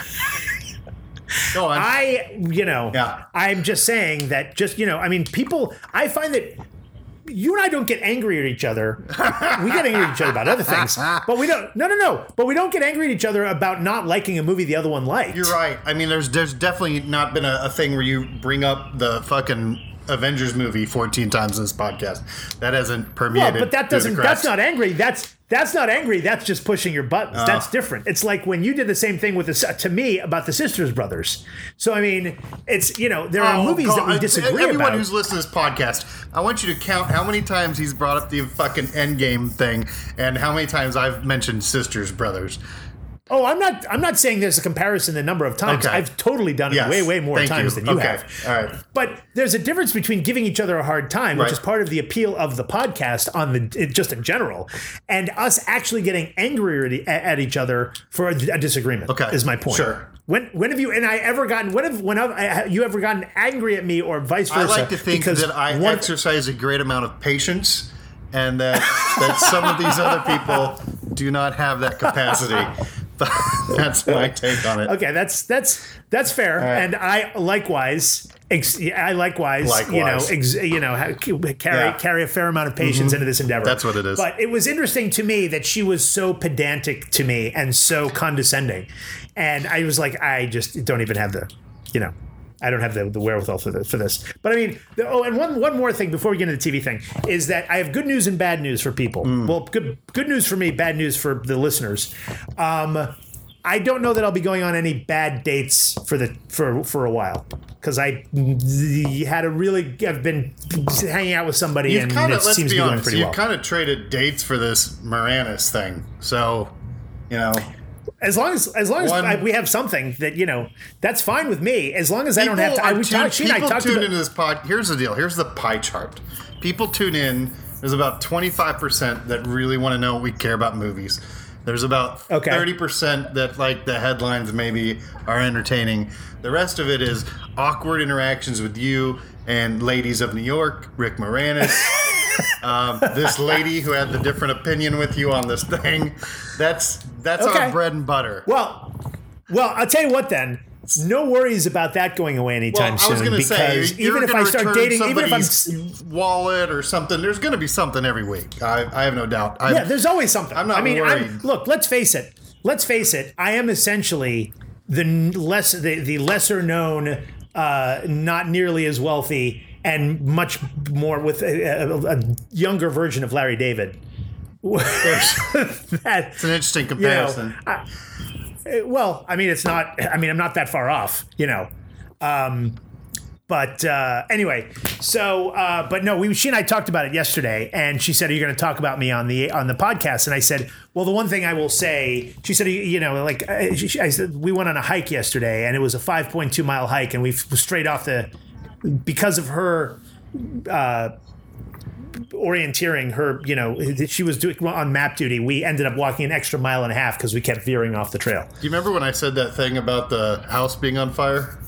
S2: Go on.
S1: I, you know,
S2: Yeah.
S1: I'm just saying that just, you know, I mean, people, I find that you and I don't get angry at each other. we get angry at each other about other things, but we don't, no, no, no, but we don't get angry at each other about not liking a movie the other one liked.
S2: You're right. I mean, there's there's definitely not been a, a thing where you bring up the fucking Avengers movie 14 times in this podcast. That hasn't
S1: Well,
S2: permeated.
S1: but that doesn't, that's not angry. That's, that's not angry. That's just pushing your buttons.
S2: Oh.
S1: That's uh. different. It's like when you did the same thing with the, to me about the Sisters Brothers. So, I mean, it's, you know, there are
S2: Oh,
S1: movies that we
S2: God.
S1: disagree
S2: Everyone
S1: about.
S2: who's listening to this podcast, I want you to count how many times he's brought up the fucking Endgame thing and how many times I've mentioned Sisters Brothers.
S1: Oh, I'm not. I'm not saying there's a comparison the number of times.
S2: Okay.
S1: I've totally done it
S2: Yes.
S1: way, way more
S2: Thank
S1: times
S2: you.
S1: than you
S2: Okay.
S1: have.
S2: All right.
S1: But there's a difference between giving each other a hard time, which
S2: Right.
S1: is part of the appeal of the podcast on the just in general, and us actually getting angrier at, at each other for a, a disagreement.
S2: Okay.
S1: is my point.
S2: Sure.
S1: When when have you and I ever gotten when have when have uh, I- you ever gotten angry at me or vice versa?
S2: I like to think that I
S1: one-
S2: exercise a great amount of patience and that, that some of these other people do not have that capacity. That's my take on it.
S1: Okay, that's that's that's fair,
S2: right.
S1: and I likewise. Ex- I likewise, you know, ex- you know, carry
S2: Yeah.
S1: carry a fair amount of patience mm-hmm. into this endeavor.
S2: That's what it is.
S1: But it was interesting to me that she was so pedantic to me and so condescending, and I was like, I just don't even have the, you know, I don't have the, the wherewithal for this, for this. But I mean, the, oh, and one one more thing before we get into the TV thing is that I have good news and bad news for people.
S2: Mm.
S1: Well, good good news for me, bad news for the listeners. Um, I don't know that I'll be going on any bad dates for the for for a while because I had a really I've been hanging out with somebody
S2: You've
S1: and
S2: kind
S1: it seems to
S2: be
S1: going pretty
S2: you've
S1: well.
S2: kind of traded dates for this Moranis thing. So, you know,
S1: as long as as long as
S2: One-
S1: I, we have something that you know that's fine with me. As long as I don't have to. I,
S2: are
S1: we
S2: tune-
S1: talked. She and I talked
S2: tune
S1: about.
S2: into this pod. Here's the deal. Here's the pie chart. People tune in. There's about 25% that really want to know we care about movies. There's about
S1: Okay.
S2: 30% that like the headlines maybe are entertaining. The rest of it is awkward interactions with you and ladies of New York, Rick Moranis. um, this lady who had the different opinion with you on this thing. That's that's
S1: Okay.
S2: our bread and butter.
S1: Well, well, I'll tell you what then. No worries about that going away anytime
S2: Well, I was
S1: soon
S2: say,
S1: because
S2: you're
S1: even if I start dating, even if I'm
S2: wallet or something, there's going to be something every week. I, I have no doubt. I'm,
S1: yeah, there's always something.
S2: I'm not
S1: I mean, look, let's face it. Let's face it. I am essentially the less the, the lesser known, uh, not nearly as wealthy, and much more with a, a, a younger version of Larry David. that,
S2: it's an interesting
S1: you know,
S2: comparison.
S1: I- well, I mean, it's not. I mean, I'm not that far off, you know. Um, but uh, anyway, so uh, but no, we she and I talked about it yesterday, and she said, "Are you going to talk about me on the on the podcast?" And I said, "Well, the one thing I will say," she said, "You know, like uh, she, I said, we went on a hike yesterday, and it was a 5.2 mile hike, and we straight off the because of her." Uh, orienteering her you know she was doing on map duty we ended up walking an extra mile and a half because we kept veering off the trail
S2: Do you remember when I said that thing about the house being on fire?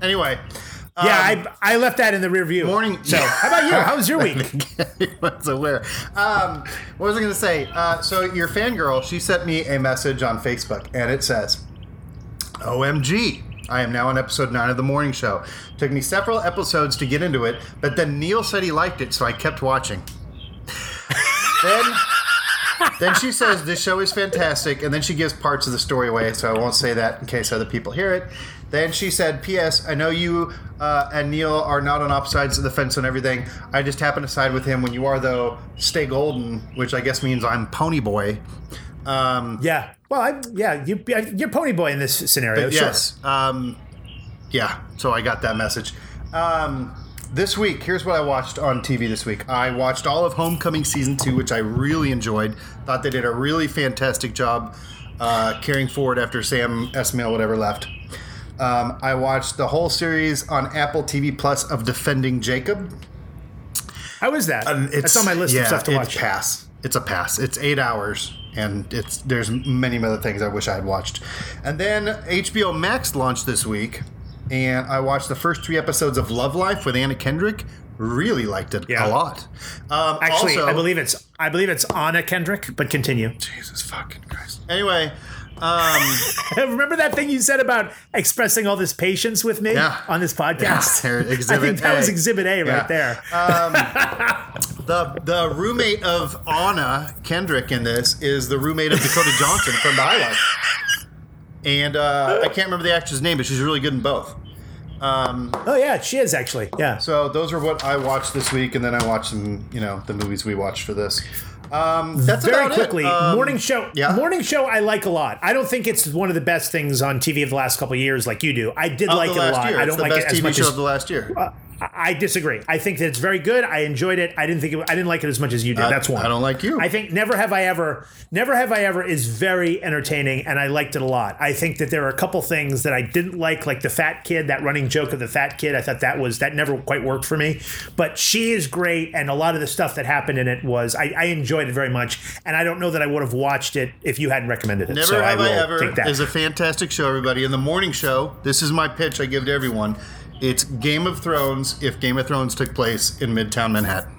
S2: Anyway.
S1: yeah I, I left that in the rear view
S2: Um, Morning-
S1: so how about you how was your week
S2: Everyone's aware. Um, what was I going to say? Uh, so your fangirl, she sent me a message on Facebook, and it says, "OMG." I am now on episode nine of the morning show. Took me several episodes to get into it, but then Neil said he liked it, so I kept watching. then, then she says this show is fantastic, and then she gives parts of the story away, so I won't say that in case other people hear it. Then she said, "P.S. I know you uh, and Neil are not on opposite sides of the fence on everything. I just happen to side with him. When you are, though, stay golden, which I guess means I'm Pony Boy." Um,
S1: yeah well I, yeah you, you're pony boy in this scenario sure.
S2: Yes. Um, yeah. So I got that message. Um, this week, here's what I watched on TV this week. I watched all of Homecoming season two, which I really enjoyed. Thought they did a really fantastic job uh, carrying forward after Sam Esmail whatever left. Um, I watched the whole series on Apple TV Plus of Defending Jacob.
S1: how was that
S2: And
S1: that's on my list
S2: yeah,
S1: of stuff to
S2: it's
S1: watch
S2: Pass. It's a pass. It's eight hours, and it's there's many other things I wish I had watched. And then HBO Max launched this week, and I watched the first three episodes of Love Life with Anna Kendrick. really liked it
S1: Yeah.
S2: a lot. Um,
S1: Actually,
S2: also,
S1: I believe it's I believe it's Anna Kendrick. But continue.
S2: Jesus fucking Christ. Anyway, um,
S1: Remember that thing you said about expressing all this patience with me
S2: Yeah.
S1: on this podcast?
S2: there,
S1: I think that was Exhibit A
S2: Yeah.
S1: right there.
S2: the the roommate of Anna Kendrick in this is the roommate of Dakota Johnson from The High Life. And uh, I can't remember the actress' name, but she's really good in both. Um,
S1: oh yeah, she is actually. Yeah.
S2: So those are what I watched this week, and then I watched some, you know, the movies we watched for this. Um, that's
S1: Very quickly.
S2: Um,
S1: morning show.
S2: yeah.
S1: morning show. I like a lot. I don't think it's one of the best things on TV of the last couple of years, like you do. I did
S2: Of
S1: like it a lot.
S2: year.
S1: I
S2: It's
S1: don't
S2: the
S1: like
S2: best
S1: it as
S2: TV
S1: much
S2: show
S1: as
S2: of the last year.
S1: I I disagree. I think that it's very good. I enjoyed it. I didn't think it, I didn't like it as much as you did.
S2: I-
S1: That's one.
S2: I don't like you.
S1: I think Never Have I Ever, Never Have I Ever is very entertaining, and I liked it a lot. I think that there are a couple things that I didn't like, like the fat kid, that running joke of the fat kid. I thought that was that never quite worked for me. But she is great, and a lot of the stuff that happened in it was I, I enjoyed it very much, and I don't know that I would have watched it if you hadn't recommended it.
S2: Never
S1: so
S2: Have
S1: I,
S2: I, Ever is a fantastic show, everybody. In the morning show, this is my pitch I give to everyone. It's Game of Thrones if Game of Thrones took place in Midtown Manhattan.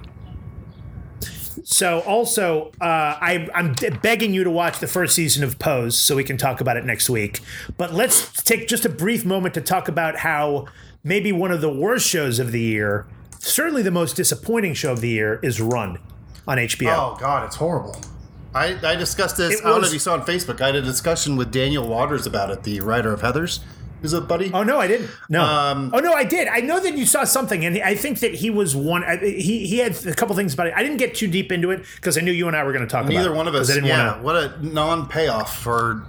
S1: So also, uh, I, I'm begging you to watch the first season of Pose so we can talk about it next week. But let's take just a brief moment to talk about how maybe one of the worst shows of the year, certainly the most disappointing show of the year, is Run on HBO.
S2: Oh God, it's horrible. I, I discussed this.
S1: It
S2: I don't know if you saw on Facebook. I had a discussion with Daniel Waters about it, the writer of Heather's. Is it buddy?
S1: Oh no, I didn't. No.
S2: Um,
S1: oh no, I did. I know that you saw something, and I think that he was one. I- He he had a couple things about it. I didn't get too deep into it because I knew you and I were going to talk about.
S2: Neither
S1: it,
S2: one of us.
S1: I didn't
S2: yeah.
S1: want to.
S2: What a non-payoff for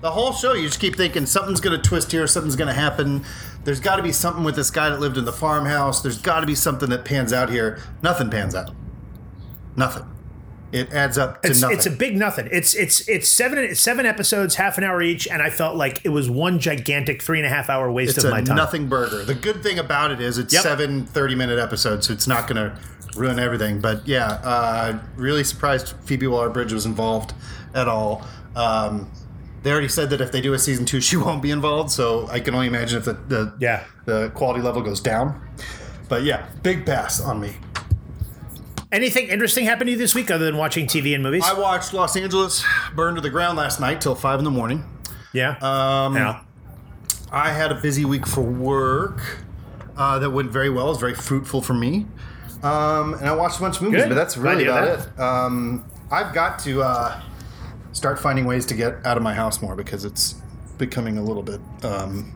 S2: the whole show. You just keep thinking something's going to twist here, something's going to happen. There's got to be something with this guy that lived in the farmhouse. There's got to be something that pans out here. Nothing pans out. Nothing. It adds up to
S1: It's,
S2: nothing.
S1: it's a big nothing. It's it's it's seven it's seven episodes, half an hour each, and I felt like it was one gigantic three and a half hour waste
S2: It's
S1: of my time.
S2: nothing burger. The good thing about it is it's
S1: Yep.
S2: seven 30 minute episodes, so it's not going to ruin everything. But yeah, uh, really surprised Phoebe Waller Bridge was involved at all. Um, they already said that if they do a season two, she won't be involved. So I can only imagine if the, the
S1: Yeah.
S2: the quality level goes down. But yeah, big pass on me.
S1: Anything interesting happened to you this week other than watching TV and movies?
S2: I watched Los Angeles burn to the ground last night till five in the morning.
S1: yeah.
S2: Um,
S1: yeah.
S2: I had a busy week for work uh, that went very well. It was very fruitful for me. Um, and I watched a bunch of movies,
S1: Good.
S2: but that's really about
S1: that.
S2: it. Um, I've got to uh, start finding ways to get out of my house more because it's becoming a little bit. Um,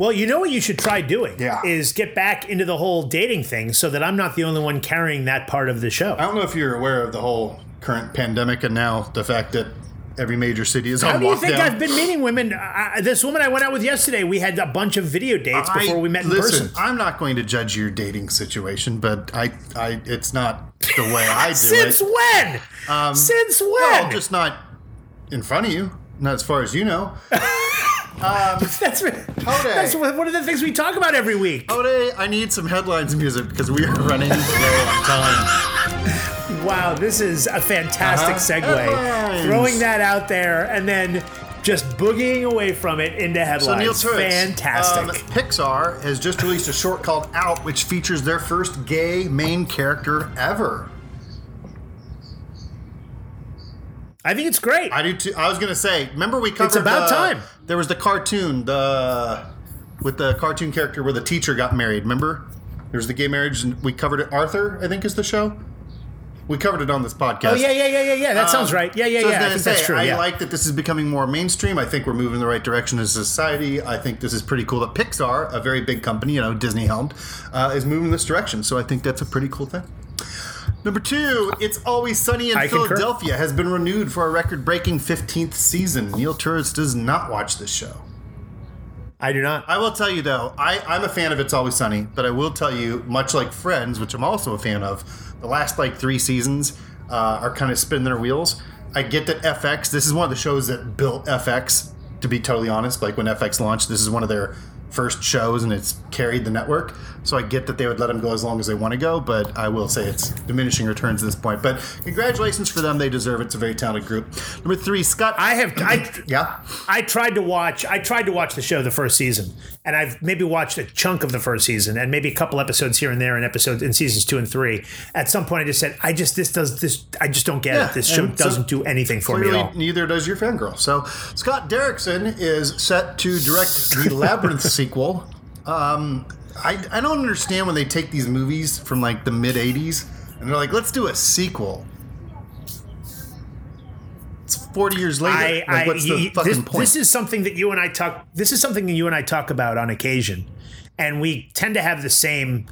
S1: Well, you know what you should try doing
S2: Yeah.
S1: is get back into the whole dating thing, so that I'm not the only one carrying that part of the show.
S2: I don't know if you're aware of the whole current pandemic and now the fact that every major city is
S1: How
S2: on
S1: do you
S2: lockdown.
S1: think I've been meeting women? Uh, this woman I went out with yesterday, we had a bunch of video dates before we met in
S2: listen,
S1: person.
S2: I'm not going to judge your dating situation, but I, I, it's not the way I do it.
S1: Since
S2: it.
S1: when?
S2: Um,
S1: Since when?
S2: Well, just not in front of you. Not as far as you know.
S1: that's that's one of the things we talk about every week.
S2: Ode, I need some headlines music because we are running low on time.
S1: Wow, this is a fantastic
S2: Uh-huh.
S1: segue.
S2: Headlines.
S1: Throwing that out there and then just boogieing away from it into
S2: So
S1: headlines.
S2: Neil Turitz,
S1: fantastic.
S2: um, Pixar has just released a short called Out, which features their first gay main character ever.
S1: I think it's great.
S2: I do too. I was gonna say, remember we covered It's
S1: about
S2: the-
S1: time.
S2: There was the cartoon, the with the cartoon character where the teacher got married. Remember? There's the gay marriage, and we covered it. Arthur, I think, is the show. We covered it on this podcast.
S1: oh yeah, yeah, yeah, yeah, yeah. That sounds
S2: Um,
S1: right. Yeah, yeah,
S2: so I was
S1: yeah. I
S2: gonna
S1: think
S2: say,
S1: that's true.
S2: I
S1: yeah.
S2: like that this is becoming more mainstream. I think we're moving in the right direction as a society. I think this is pretty cool that Pixar, a very big company, you know, Disney helmed, uh, is moving in this direction. So I think that's a pretty cool thing. Number two, It's Always Sunny in
S1: I concur.
S2: Philadelphia has been renewed for a record breaking 15th season. Neil Turitz does not watch this show.
S1: I do not.
S2: I will tell you though, I, I'm a fan of It's Always Sunny, but I will tell you, much like Friends, which I'm also a fan of, the last like three seasons uh, are kind of spinning their wheels. I get that FX, this is one of the shows that built FX, to be totally honest. Like when FX launched, this is one of their first shows and it's carried the network. So I get that they would let them go as long as they want to go, but I will say it's diminishing returns at this point. But congratulations for them; they deserve it. It's a very talented group. Number three, Scott.
S1: I have I
S2: yeah.
S1: I tried to watch I tried to watch the show the first season, and I've maybe watched a chunk of the first season, and maybe a couple episodes here and there in episodes in seasons two and three. At some point, I just said, I just this does this I just don't get
S2: Yeah,
S1: it. This show doesn't do anything for me at all.
S2: neither does your fangirl. So, Scott Derrickson is set to direct the Labyrinth sequel. Um, I, I don't understand when they take these movies from like the mid 80s and they're like, let's do a sequel. It's 40 years later.
S1: I,
S2: like,
S1: I,
S2: what's the fucking
S1: this,
S2: point?
S1: this is something that you and I talk. This is something that you and I talk about on occasion, and we tend to have the same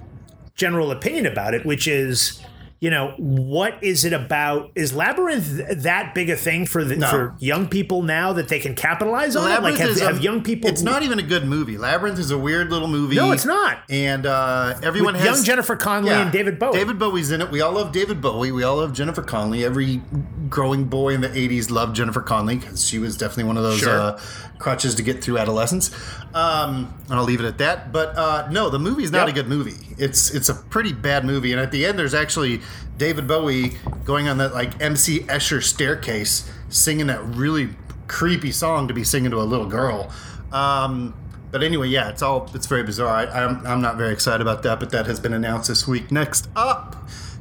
S1: general opinion about it, which is, you know, what is it about? Is Labyrinth that big a thing for the,
S2: No.
S1: for young people now that they can capitalize on it? Like,
S2: Labyrinth
S1: have,
S2: is a-
S1: young people?
S2: It's not even a good movie. Labyrinth is a weird little movie.
S1: No, it's not.
S2: And uh, everyone
S1: With
S2: has
S1: young Jennifer Connelly and David Bowie.
S2: David Bowie's in it. We all love David Bowie. We all love Jennifer Connelly. Every growing boy in the '80s loved Jennifer Connelly because she was definitely one of those
S1: Sure.
S2: uh, crutches to get through adolescence. Um, and I'll leave it at that. But uh, no, the movie's not
S1: Yep.
S2: a good movie. It's it's a pretty bad movie. And at the end, there's actually David Bowie going on that like MC Escher staircase, singing that really creepy song to be singing to a little girl. Um, but anyway, yeah, it's all it's very bizarre. I, I'm I'm not very excited about that, but that has been announced this week. Next up,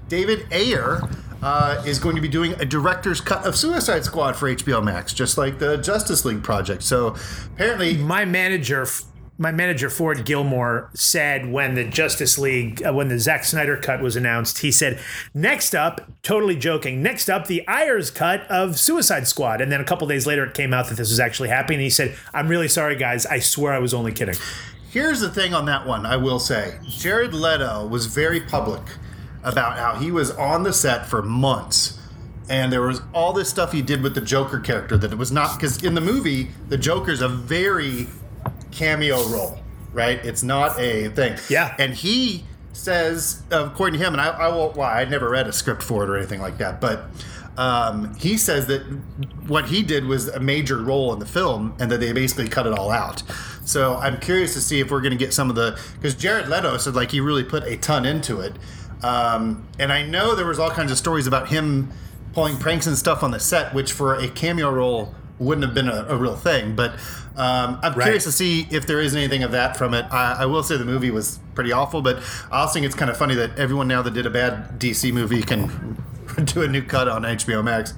S2: David Ayer. Uh, is going to be doing a director's cut of Suicide Squad for HBO Max, just like the Justice League project. So apparently,
S1: my manager my manager Ford Gilmore said when the Justice League uh, when the Zack Snyder cut was announced he said next up totally joking next up the Ayers cut of Suicide Squad and then a couple days later it came out that this was actually happening and he said I'm really sorry guys I swear I was only kidding
S2: Here's the thing on that one, I will say. Jared Leto was very public about how he was on the set for months. And there was all this stuff he did with the Joker character that it was not because in the movie, the Joker's a very cameo role, right? It's not a thing.
S1: Yeah.
S2: And he says, according to him, and I, I will, well, I never read a script for it or anything like that, but um, he says that what he did was a major role in the film and that they basically cut it all out. So I'm curious to see if we're going to get some of the because Jared Leto said like he really put a ton into it, um, and I know there was all kinds of stories about him pulling pranks and stuff on the set, which for a cameo role wouldn't have been a, a real thing. But um, I'm
S1: Right.
S2: curious to see if there is anything of that from it. I, I will say the movie was pretty awful, but I also think it's kind of funny that everyone now that did a bad DC movie can do a new cut on HBO Max.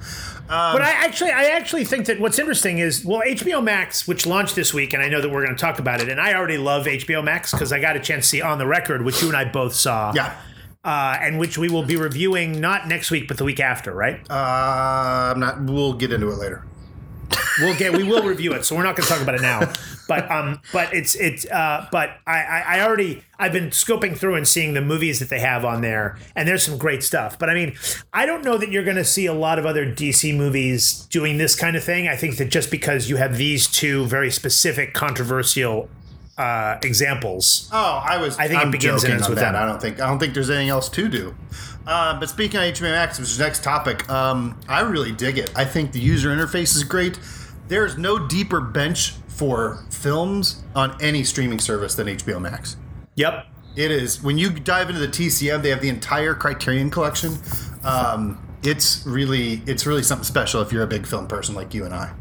S2: Um,
S1: But I actually, I actually think that what's interesting is, well, HBO Max, which launched this week, and I know that we're going to talk about it, and I already love HBO Max because I got a chance to see On the Record, which you and I both saw,
S2: yeah.
S1: Uh, and which we will be reviewing not next week but the week after, right?
S2: Uh, I'm not. We'll get into it later.
S1: We'll get, we will review it, so we're not going to talk about it now. But um, but it's it's uh, but I, I I already I've been scoping through and seeing the movies that they have on there, and there's some great stuff. But I mean, I don't know that you're going to see a lot of other DC movies doing this kind of thing. I think that just because you have these two very specific, controversial uh, examples.
S2: Oh, I was.
S1: I think it
S2: I'm
S1: begins and ends with
S2: that. I don't think. I don't think there's anything else to do. Uh, but speaking of HBO Max, which is the next topic, um, I really dig it. I think the user interface is great. There's no deeper bench for films on any streaming service than HBO Max.
S1: Yep.
S2: It is when you dive into the TCM, they have the entire Criterion collection. Um, it's really, it's really something special if you're a big film person like you and I.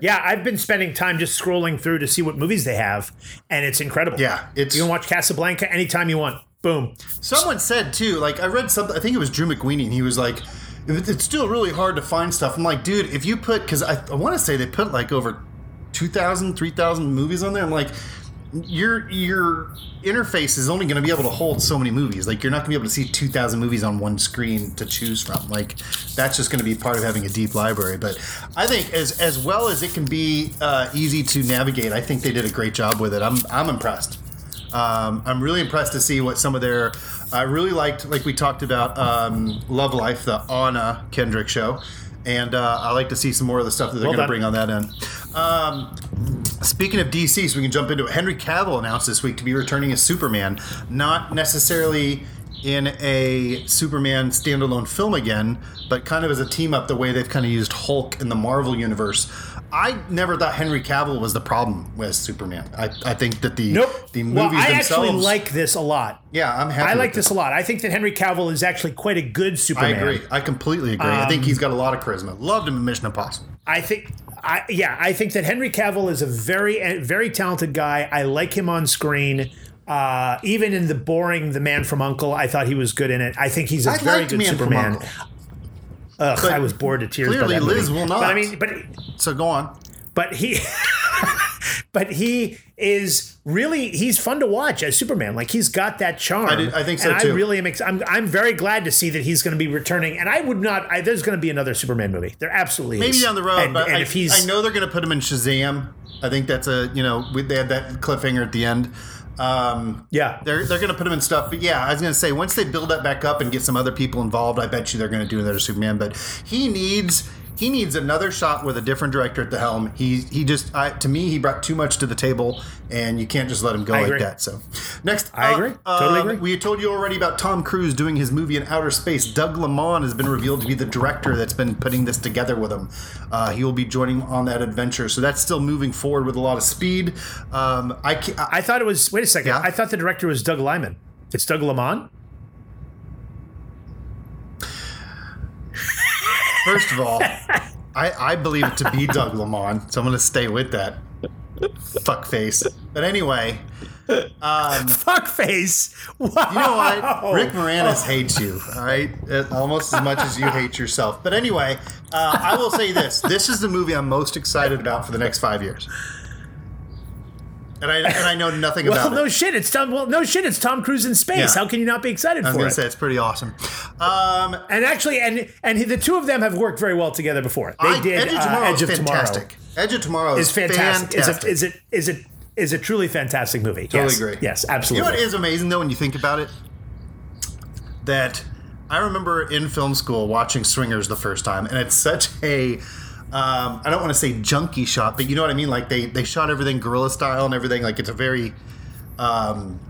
S1: Yeah, I've been spending time just scrolling through to see what movies they have, and it's incredible.
S2: Yeah, it's
S1: You can watch Casablanca anytime you want. Boom.
S2: Someone said too, like I read something. I think it was Drew McWeeny. and He was like, "It's still really hard to find stuff." I'm like, dude, if you put, because I, I want to say they put like over 2,000, 3,000 movies on there. I'm like, your your interface is only going to be able to hold so many movies. Like you're not going to be able to see 2,000 movies on one screen to choose from. Like that's just going to be part of having a deep library. But I think as as well as it can be uh, easy to navigate, I think they did a great job with it. I'm I'm impressed. Um, I'm really impressed to see what some of their. I really liked, like we talked about, um, Love Life, the Anna Kendrick show, and uh, I like to see some more of the stuff that they're
S1: Well
S2: going to bring on that end. Um, speaking of DC, so we can jump into it. Henry Cavill announced this week to be returning as Superman, not necessarily in a Superman standalone film again, but kind of as a team up, the way they've kind of used Hulk in the Marvel universe. I never thought Henry Cavill was the problem with Superman. I, I think that the
S1: Nope.
S2: the
S1: well,
S2: movies
S1: I
S2: themselves.
S1: actually like this a lot.
S2: Yeah, I'm happy.
S1: I like
S2: with
S1: this a lot. I think that Henry Cavill is actually quite a good Superman.
S2: I agree. I completely agree. I think he's got a lot of charisma. Loved him in Mission Impossible.
S1: I think, I yeah, I think that Henry Cavill is a very, very talented guy. I like him on screen. Uh, even in the boring The Man from Uncle, I thought he was good in it. I think he's a
S2: I
S1: very good
S2: Man from
S1: Superman. Ugh,
S2: But
S1: I was bored to tears. by
S2: clearly
S1: that movie.
S2: Liz will
S1: But I mean, but
S2: So go on.
S1: but he but he is really he's fun to watch as Superman. Like he's got that charm.
S2: I do- I think so,
S1: and
S2: too.
S1: I really am. Ex- I'm I'm very glad to see that he's going to be returning. And I would not. I, there's going to be another Superman movie. There absolutely
S2: Maybe
S1: is.
S2: down the road,
S1: And,
S2: but
S1: and
S2: I,
S1: if he's
S2: I know they're going to put him in Shazam. I think that's a you know we, they had that cliffhanger at the end. Um,
S1: yeah,
S2: they're they're going to put him in stuff. But yeah, I was going to say once they build that back up and get some other people involved, I bet you they're going to do another Superman. But he needs he needs another shot with a different director at the helm. He he just I, to me he brought too much to the table, and you can't just let him go
S1: I
S2: like
S1: agree.
S2: that. So next,
S1: I
S2: up,
S1: agree. Totally
S2: um,
S1: agree.
S2: We told you already about Tom Cruise doing his movie in outer space. Doug Lamont has been revealed to be the director that's been putting this together with him. Uh, he will be joining on that adventure, so that's still moving forward with a lot of speed. Um, I, I
S1: I thought it was. Wait a second.
S2: Yeah?
S1: I thought the director was Doug Liman. It's Doug Lamont.
S2: First of all, I, I believe it to be Doug Lamont, so I'm going to stay with that. Fuckface. But anyway,
S1: Fuckface. Wow.
S2: you know what? Rick Moranis hates you, all right? Uh, Almost as much as you hate yourself. But anyway, uh, I will say this this is the movie I'm most excited about for the next five years. And I, and I know nothing
S1: Well,
S2: about
S1: no
S2: it.
S1: shit. It's Tom. Well, no shit. It's Tom Cruise in space.
S2: Yeah.
S1: How can you not be excited
S2: I was
S1: for
S2: going
S1: it?
S2: to say it's pretty awesome. Um,
S1: and actually, and and the two of them have worked very well together before. They
S2: I-
S1: did
S2: Edge of
S1: uh,
S2: Tomorrow
S1: Edge
S2: is
S1: of Tomorrow.
S2: fantastic. Edge of Tomorrow is
S1: Is fantastic.
S2: fantastic.
S1: Is, a, is it is it is a truly fantastic movie.
S2: Totally
S1: yes.
S2: agree.
S1: Yes, absolutely.
S2: You know what is amazing though when you think about it? That I remember in film school watching Swingers the first time, and it's such a um, I don't want to say junky shot, but you know what I mean. Like they they shot everything guerrilla style and everything. Like it's a very um,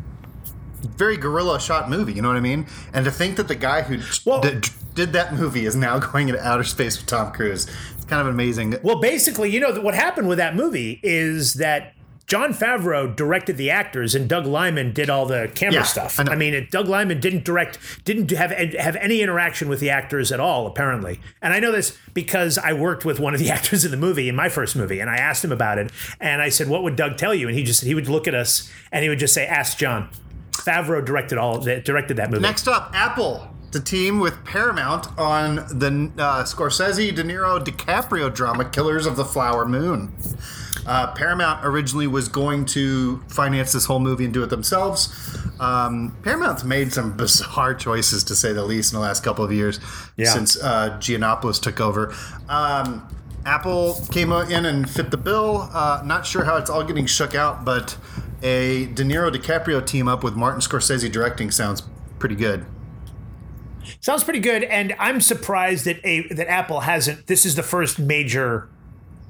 S2: very guerrilla shot movie. You know what I mean? And to think that the guy who
S1: Well-
S2: did, did that movie is now going into outer space with Tom Cruise. It's kind of amazing.
S1: Well, basically, you know what happened with that movie is that Jon Favreau directed the actors, and Doug Liman did all the camera
S2: Yeah,
S1: stuff.
S2: I.
S1: I, mean, it, Doug Liman didn't direct, didn't have have any interaction with the actors at all, apparently. And I know this because I worked with one of the actors in the movie in my first movie, and I asked him about it, and I said, "What would Doug tell you?" And he just he would look at us and he would just say, "Ask Jon." Favreau directed all directed that movie.
S2: Next up, Apple to team with Paramount on the uh, Scorsese, De Niro, DiCaprio drama Killers of the Flower Moon. Uh, Paramount originally was going to finance this whole movie and do it themselves. Um, Paramount's made some bizarre choices, to say the least, in the last couple of years
S1: Yeah.
S2: since uh, Gianopulos took over. Um, Apple came in and fit the bill. Uh, not sure how it's all getting shook out, but a De Niro DiCaprio team up with Martin Scorsese directing sounds pretty good.
S1: Sounds pretty good, and I'm surprised that a that Apple hasn't. This is the first major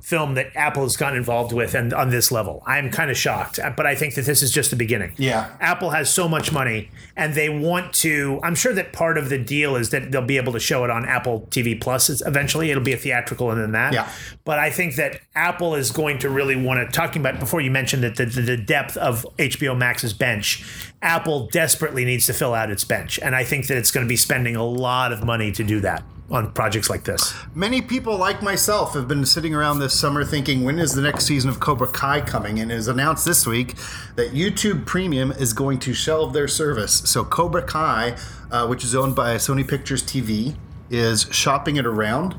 S1: film that Apple has gotten involved with, and on this level, I'm kind of shocked. Uh, but I think that this is just the beginning.
S2: Yeah.
S1: Apple has so much money, and they want to. I'm sure that part of the deal is that they'll be able to show it on Apple TV Plus eventually. It'll be a theatrical, and then that.
S2: Yeah.
S1: But I think that Apple is going to really want to. Talking about before you mentioned that the, the, the depth of HBO Max's bench, Apple desperately needs to fill out its bench, and I think that it's going to be spending a lot of money to do that on projects like this.
S2: Many people, like myself, have been sitting around this summer thinking, when is the next season of Cobra Kai coming? And it is announced this week that YouTube Premium is going to shelve their service. So Cobra Kai, uh, which is owned by Sony Pictures TV, is shopping it around.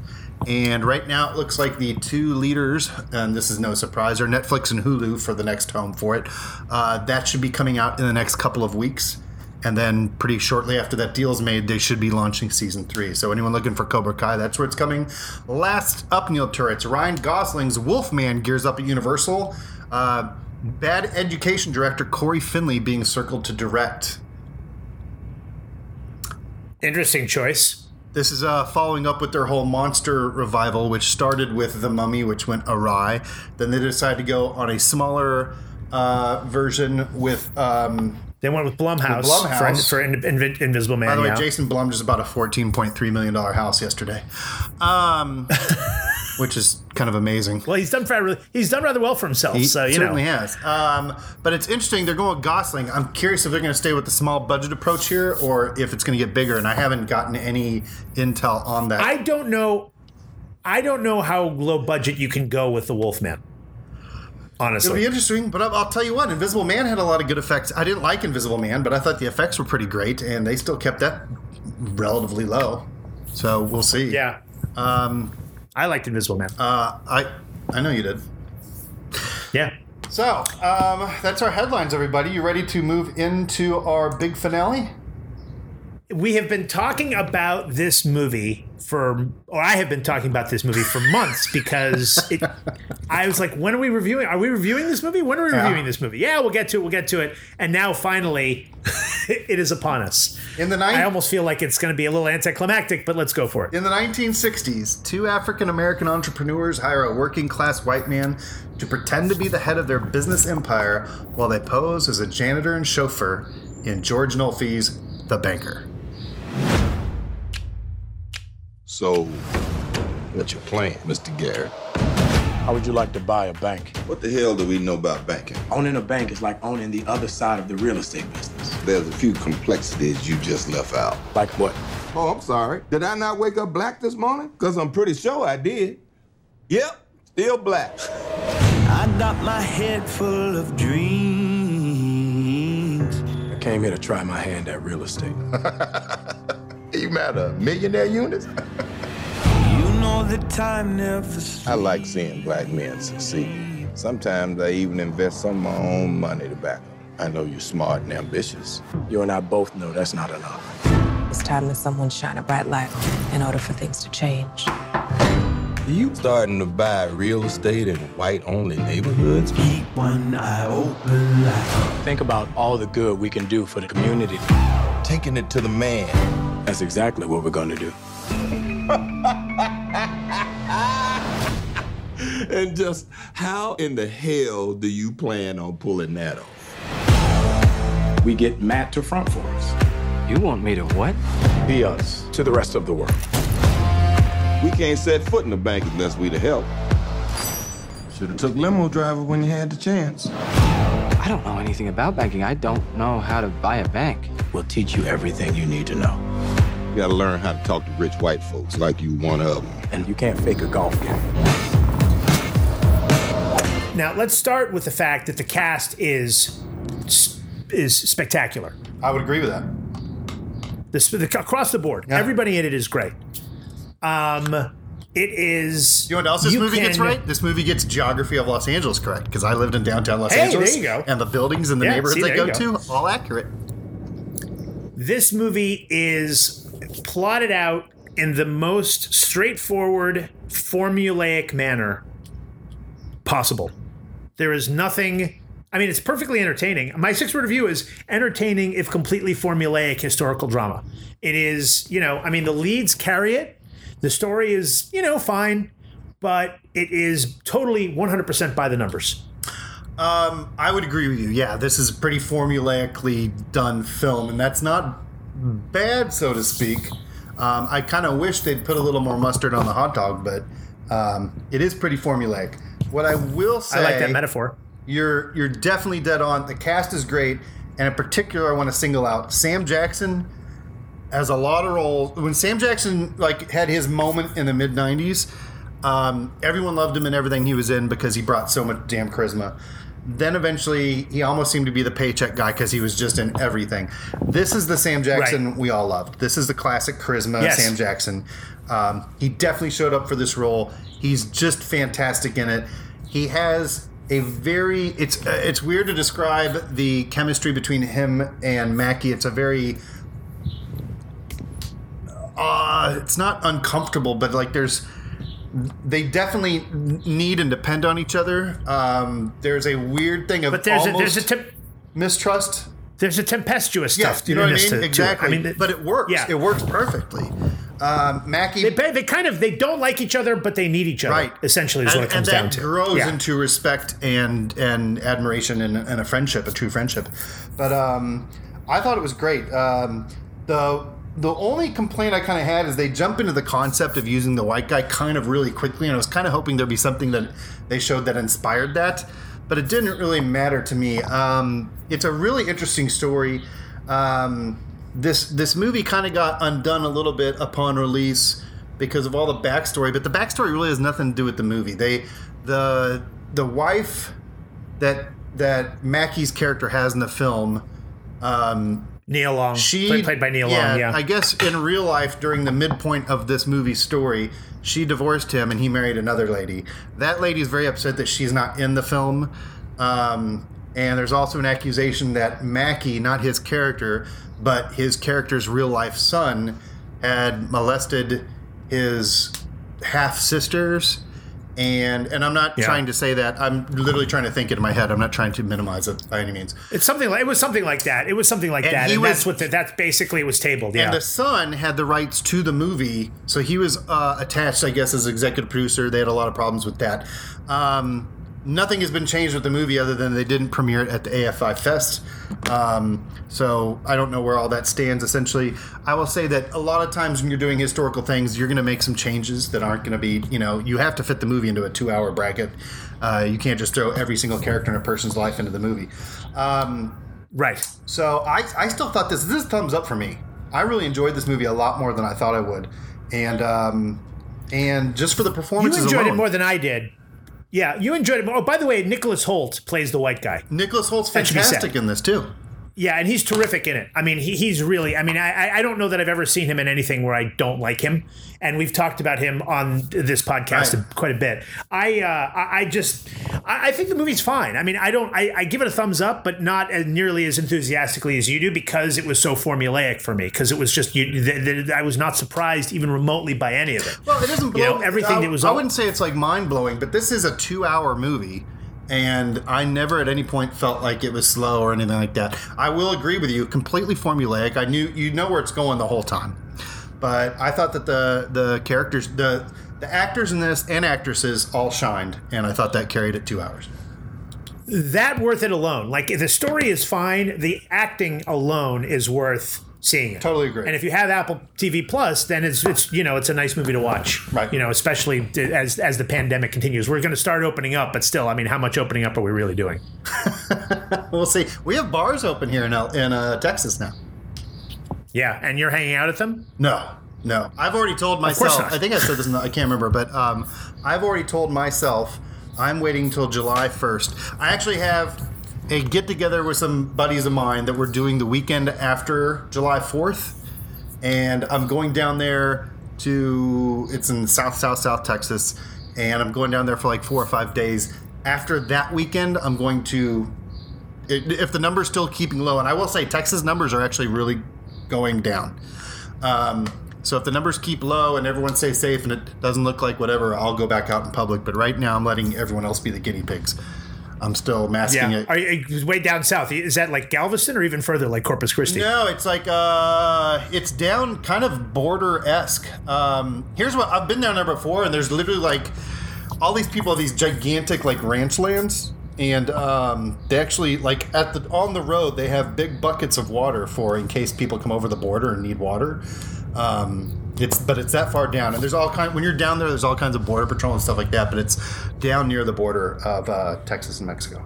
S2: And right now, it looks like the two leaders, and this is no surprise, are Netflix and Hulu for the next home for it. Uh, that should be coming out in the next couple of weeks. And then, pretty shortly after that deal is made, they should be launching season three. So, anyone looking for Cobra Kai, that's where it's coming. Last up, Neil Turitz. Ryan Gosling's Wolfman gears up at Universal. Uh, Bad Education director Cory Finley being circled to direct.
S1: Interesting choice.
S2: This is uh, following up with their whole monster revival, which started with The Mummy, which went awry. Then they decided to go on a smaller uh, version with. Um,
S1: They went with Blumhouse,
S2: With Blumhouse.
S1: for, for In- Invi- Invisible Man.
S2: by the way,
S1: yeah.
S2: Jason Blum just bought a $14.3 million house yesterday. Um, which is kind of amazing.
S1: Well, he's done rather, he's done rather well for himself.
S2: He
S1: so you
S2: certainly
S1: know,
S2: has. Um, but it's interesting. They're going with Gosling. I'm curious if they're going to stay with the small budget approach here, or if it's going to get bigger. And I haven't gotten any intel on that.
S1: I don't know. I don't know how low budget you can go with the Wolfman.
S2: It'll be interesting, but I'll, I'll tell you what. Invisible Man had a lot of good effects. I didn't like Invisible Man, but I thought the effects were pretty great, and they still kept that relatively low. So we'll see.
S1: yeah. Um, I liked Invisible Man.
S2: Uh, I I know you did.
S1: yeah.
S2: So um, that's our headlines, everybody. You ready to move into our big finale?
S1: we have been talking about this movie for, or I have been talking about this movie for months because it, I was like, when are we reviewing? Are we reviewing this movie? When are we
S2: Yeah.
S1: reviewing this movie? Yeah, we'll get to it. We'll get to it. And now finally, it is upon us.
S2: In the
S1: I almost feel like it's going to be a little anticlimactic, but let's go for it.
S2: In the 1960s, two African American entrepreneurs hire a working class white man to pretend to be the head of their business empire while they pose as a janitor and chauffeur in George Nolfi's The Banker.
S6: So, what's your plan, Mr. Garrett?
S9: How would you like to buy a bank?
S6: What the hell do we know about banking?
S9: Owning a bank is like owning the other side of the real estate business.
S6: There's a few complexities you just left out.
S9: Like what?
S6: Oh, I'm sorry. Did I not wake up black this morning? Because I'm pretty sure I did. Yep, still black.
S10: I got my head full of dreams.
S9: I came here to try my hand at real estate.
S6: You mad a millionaire units?
S10: You know that time never
S6: I like seeing black men succeed. Sometimes I even invest some of my own money to back them. I know you're smart and ambitious.
S9: You and I both know that's not enough.
S11: It's time that someone shine a bright light in order for things to change.
S6: You starting to buy real estate in white-only neighborhoods?
S10: keep one eye open like
S9: Think about all the good we can do for the community.
S6: Taking it to the man.
S9: That's exactly what we're gonna do.
S6: And just how in the hell do you plan on pulling that off?
S9: We get Matt to front for us.
S7: You want me to what?
S9: Be us to the rest of the world.
S6: We can't set foot in the bank unless we the help. Should have took limo driver when you had the chance.
S7: I don't know anything about banking. I don't know how to buy a bank.
S9: We'll teach you everything you need to know.
S6: You gotta learn how to talk to rich white folks like you one of them.
S9: And you can't fake a golf game.
S1: Now, let's start with the fact that the cast is is spectacular.
S2: I would agree with that.
S1: This the, across the board,
S2: Yeah.
S1: everybody in it is great. Um, it is.
S2: You know what else this movie gets right? This movie gets geography of Los Angeles correct because I lived in downtown Los
S1: Hey,
S2: Angeles.
S1: there you go.
S2: And the buildings and the
S1: Yeah,
S2: neighborhoods
S1: see,
S2: I go
S1: go.
S2: to, all accurate.
S1: This movie is plotted out in the most straightforward, formulaic manner possible. There is nothing. I mean, it's perfectly entertaining. My six word review is entertaining, if completely formulaic historical drama. It is, you know, I mean, the leads carry it. The story is, you know, fine, but it is totally 100% by the numbers.
S2: Um, I would agree with you. Yeah, this is a pretty formulaically done film, and that's not bad, so to speak. Um, I kind of wish they'd put a little more mustard on the hot dog, but um, it is pretty formulaic. What I will say,
S1: I like that metaphor.
S2: You're you're definitely dead on. The cast is great, and in particular, I want to single out Sam Jackson as a lot of roles. When Sam Jackson like had his moment in the mid '90s, um, everyone loved him in everything he was in because he brought so much damn charisma. Then eventually, he almost seemed to be the paycheck guy because he was just in everything. This is the Sam Jackson we all loved. This is the classic charisma
S1: Yes.
S2: Sam Jackson. Um, he definitely showed up for this role. He's just fantastic in it. He has a very it's uh, it's weird to describe the chemistry between him and Mackie. It's a very uh, it's not uncomfortable, but like there's they definitely need and depend on each other. Um, there's a weird thing of
S1: But there's a, there's a temp-
S2: mistrust.
S1: there's a tempestuous
S2: Yeah,
S1: stuff.
S2: you know what I mean?
S1: to
S2: exactly.
S1: I mean,
S2: but it works.
S1: Yeah.
S2: It works perfectly. Um, Mackie,
S1: They, they kind of they don't like each other, but they need each other.
S2: right?
S1: Essentially, is
S2: and,
S1: what it comes down to.
S2: That grows
S1: Yeah.
S2: into respect and and admiration and, and a friendship, a true friendship. But um, I thought it was great. Um, the the only complaint I kind of had is they jump into the concept of using the white guy kind of really quickly, and I was kind of hoping there'd be something that they showed that inspired that, but it didn't really matter to me. Um, it's a really interesting story. Um, this this movie kind of got undone a little bit upon release because of all the backstory, but the backstory really has nothing to do with the movie. They the the wife that that Mackie's character has in the film. Um,
S1: Nia Long,
S2: she
S1: played, played by Nia Long. Yeah,
S2: I guess in real life, during the midpoint of this movie's story, she divorced him and he married another lady. That lady is very upset that she's not in the film. Um, and there's also an accusation that Mackie, not his character, but his character's real life son, had molested his half sisters and and I'm not
S1: Yeah.
S2: trying to say that. I'm literally trying to think it in my head. I'm not trying to minimize it by any means.
S1: It's something like it was something like that. It was something like
S2: And
S1: that,
S2: he
S1: and
S2: was-
S1: that's what the, that's basically it was tabled. Yeah,
S2: And the son had the rights to the movie, so he was uh, attached, I guess, as executive producer. They had a lot of problems with that. Um, nothing has been changed with the movie other than they didn't premiere it at the AFI Fest. Um, so I don't know where all that stands. Essentially, I will say that a lot of times when you're doing historical things, you're going to make some changes that aren't going to be, you know, you have to fit the movie into a two-hour bracket. Uh, you can't just throw every single character in a person's life into the movie. Um,
S1: right.
S2: So I, I still thought this this is thumbs up for me. I really enjoyed this movie a lot more than I thought I would, and um, and just for the
S1: performance
S2: you
S1: enjoyed
S2: alone.
S1: it more than I did. Yeah, you enjoyed it. Oh, by the way, Nicholas Hoult plays the white guy.
S2: Nicholas Hoult's
S1: That should be said.
S2: fantastic in this too.
S1: Yeah, and he's terrific in it. I mean, he, he's really. I mean, I I- don't know that I've ever seen him in anything where I don't like him, and we've talked about him on this podcast quite a bit. I uh, I just I, I think the movie's fine. I mean, I don't. I, I give it a thumbs up, but not as nearly as enthusiastically as you do because it was so formulaic for me. Because it was just you. Th- th- I was not surprised even remotely by any of it.
S2: Well, it doesn't blow
S1: You know, everything
S2: I,
S1: that was.
S2: I wouldn't say it's like mind blowing, but this is a two hour movie. And I never at any point felt like it was slow or anything like that. I will agree with you, completely formulaic. I knew you know where it's going the whole time. But I thought that the the characters the the actors in this and actresses all shined, and I thought that carried it two hours.
S1: that worth it alone. Like the story is fine, the acting alone is worth seeing it.
S2: Totally agree.
S1: And if you have Apple TV Plus, then it's it's you know it's a nice movie to watch. Right. You know, especially as as the pandemic continues. We're going to start opening up, but still, I mean, how much opening up are we really doing?
S2: we'll see. We have bars open here in in uh, Texas now.
S1: Yeah, and you're hanging out at them?
S2: No, no. I've already told myself. I think I said this. In the, I can't remember, but um, I've already told myself I'm waiting until July 1st. I actually have a get together with some buddies of mine that we're doing the weekend after July 4th, and I'm going down there to. It's in South South South Texas, and I'm going down there for like four or five days. After that weekend, I'm going to if the numbers still keeping low, and I will say Texas numbers are actually really going down. Um, so if the numbers keep low and everyone stays safe and it doesn't look like whatever, I'll go back out in public. But right now, I'm letting everyone else be the guinea pigs. I'm still masking
S1: Yeah.
S2: it.
S1: Are you, way down south? Is that like Galveston or even further, like Corpus Christi?
S2: No, it's like uh, it's down kind of border esque. Um, here's what I've been down there before, and there's literally like all these people have these gigantic like ranch lands, and um, they actually like at the on the road they have big buckets of water for in case people come over the border and need water. Um, it's but it's that far down, and there's all kind. When you're down there, there's all kinds of border patrol and stuff like that. But it's down near the border of uh, Texas and Mexico.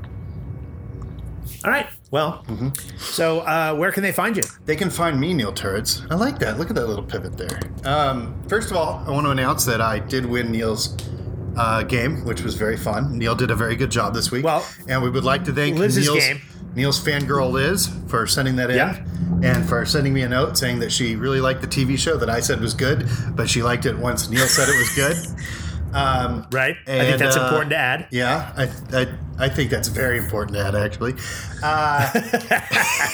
S1: All right. Well, so uh, where can they find you?
S2: They can find me, Neil Turitz. I like that. Look at that little pivot there. Um, first of all, I want to announce that I did win Neil's uh, game, which was very fun. Neil did a very good job this week. Well, and we would like to thank
S1: Liz's
S2: Neil's,
S1: game.
S2: Neil's fangirl Liz for sending that in.
S1: Yeah.
S2: And for sending me a note saying that she really liked the TV show that I said was good, but she liked it once Neil said it was good. Um,
S1: right. I think that's important to add.
S2: Yeah, I, I, I think that's very important to add, actually. Uh,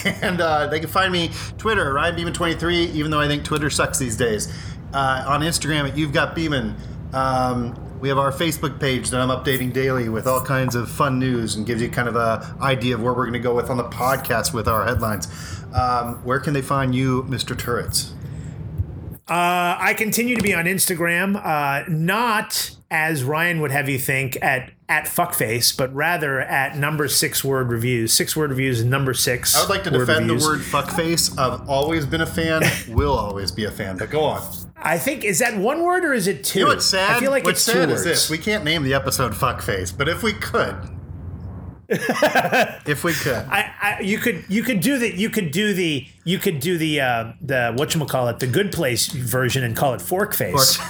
S2: and uh, they can find me Twitter, Ryan Beeman 23, even though I think Twitter sucks these days. Uh, on Instagram at You've Got Beeman. Um, we have our Facebook page that I'm updating daily with all kinds of fun news and gives you kind of a idea of where we're going to go with on the podcast with our headlines. Um, where can they find you, Mr. Turitz?
S1: Uh, I continue to be on Instagram, uh, not as Ryan would have you think at at fuckface, but rather at number six word reviews. Six word reviews, number six.
S2: I would like to defend
S1: reviews.
S2: the word fuckface. I've always been a fan, will always be a fan, but go on.
S1: I think is that one word or is it two?
S2: You know what's sad?
S1: I feel like
S2: what's
S1: it's two
S2: sad
S1: words.
S2: is this. We can't name the episode fuckface, but if we could. if we could.
S1: I, I, you could you could do the you could do the you could do the uh, the what you call it the good place version and call it fork face.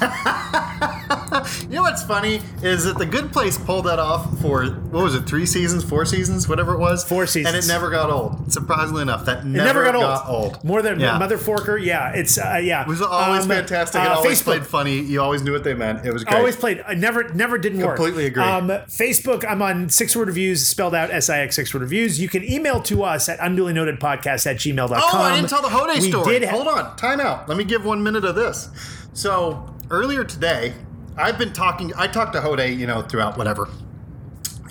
S2: You know what's funny is that the Good Place pulled that off for what was it, three seasons, four seasons, whatever it was,
S1: Four seasons.
S2: and it never got old. Surprisingly enough, that
S1: It
S2: never,
S1: never got, old.
S2: old.
S1: More than
S2: Yeah.
S1: Mother Forker. Yeah, it's uh, yeah.
S2: It was always
S1: Um,
S2: fantastic. It
S1: uh,
S2: always
S1: Facebook.
S2: played funny. You always knew what they meant. It was great.
S1: Always played. I never, never didn't work.
S2: Completely agree.
S1: Um, Facebook. I'm on Six Word Reviews, spelled out S I X Six Word Reviews. You can email to us at unduly noted podcast at gmail.com.
S2: Oh, I didn't tell the Hode
S1: we
S2: story.
S1: Did ha-
S2: Hold on, time out. Let me give one minute of this. So earlier today, I've been talking. I talked to Hode, you know, throughout whatever.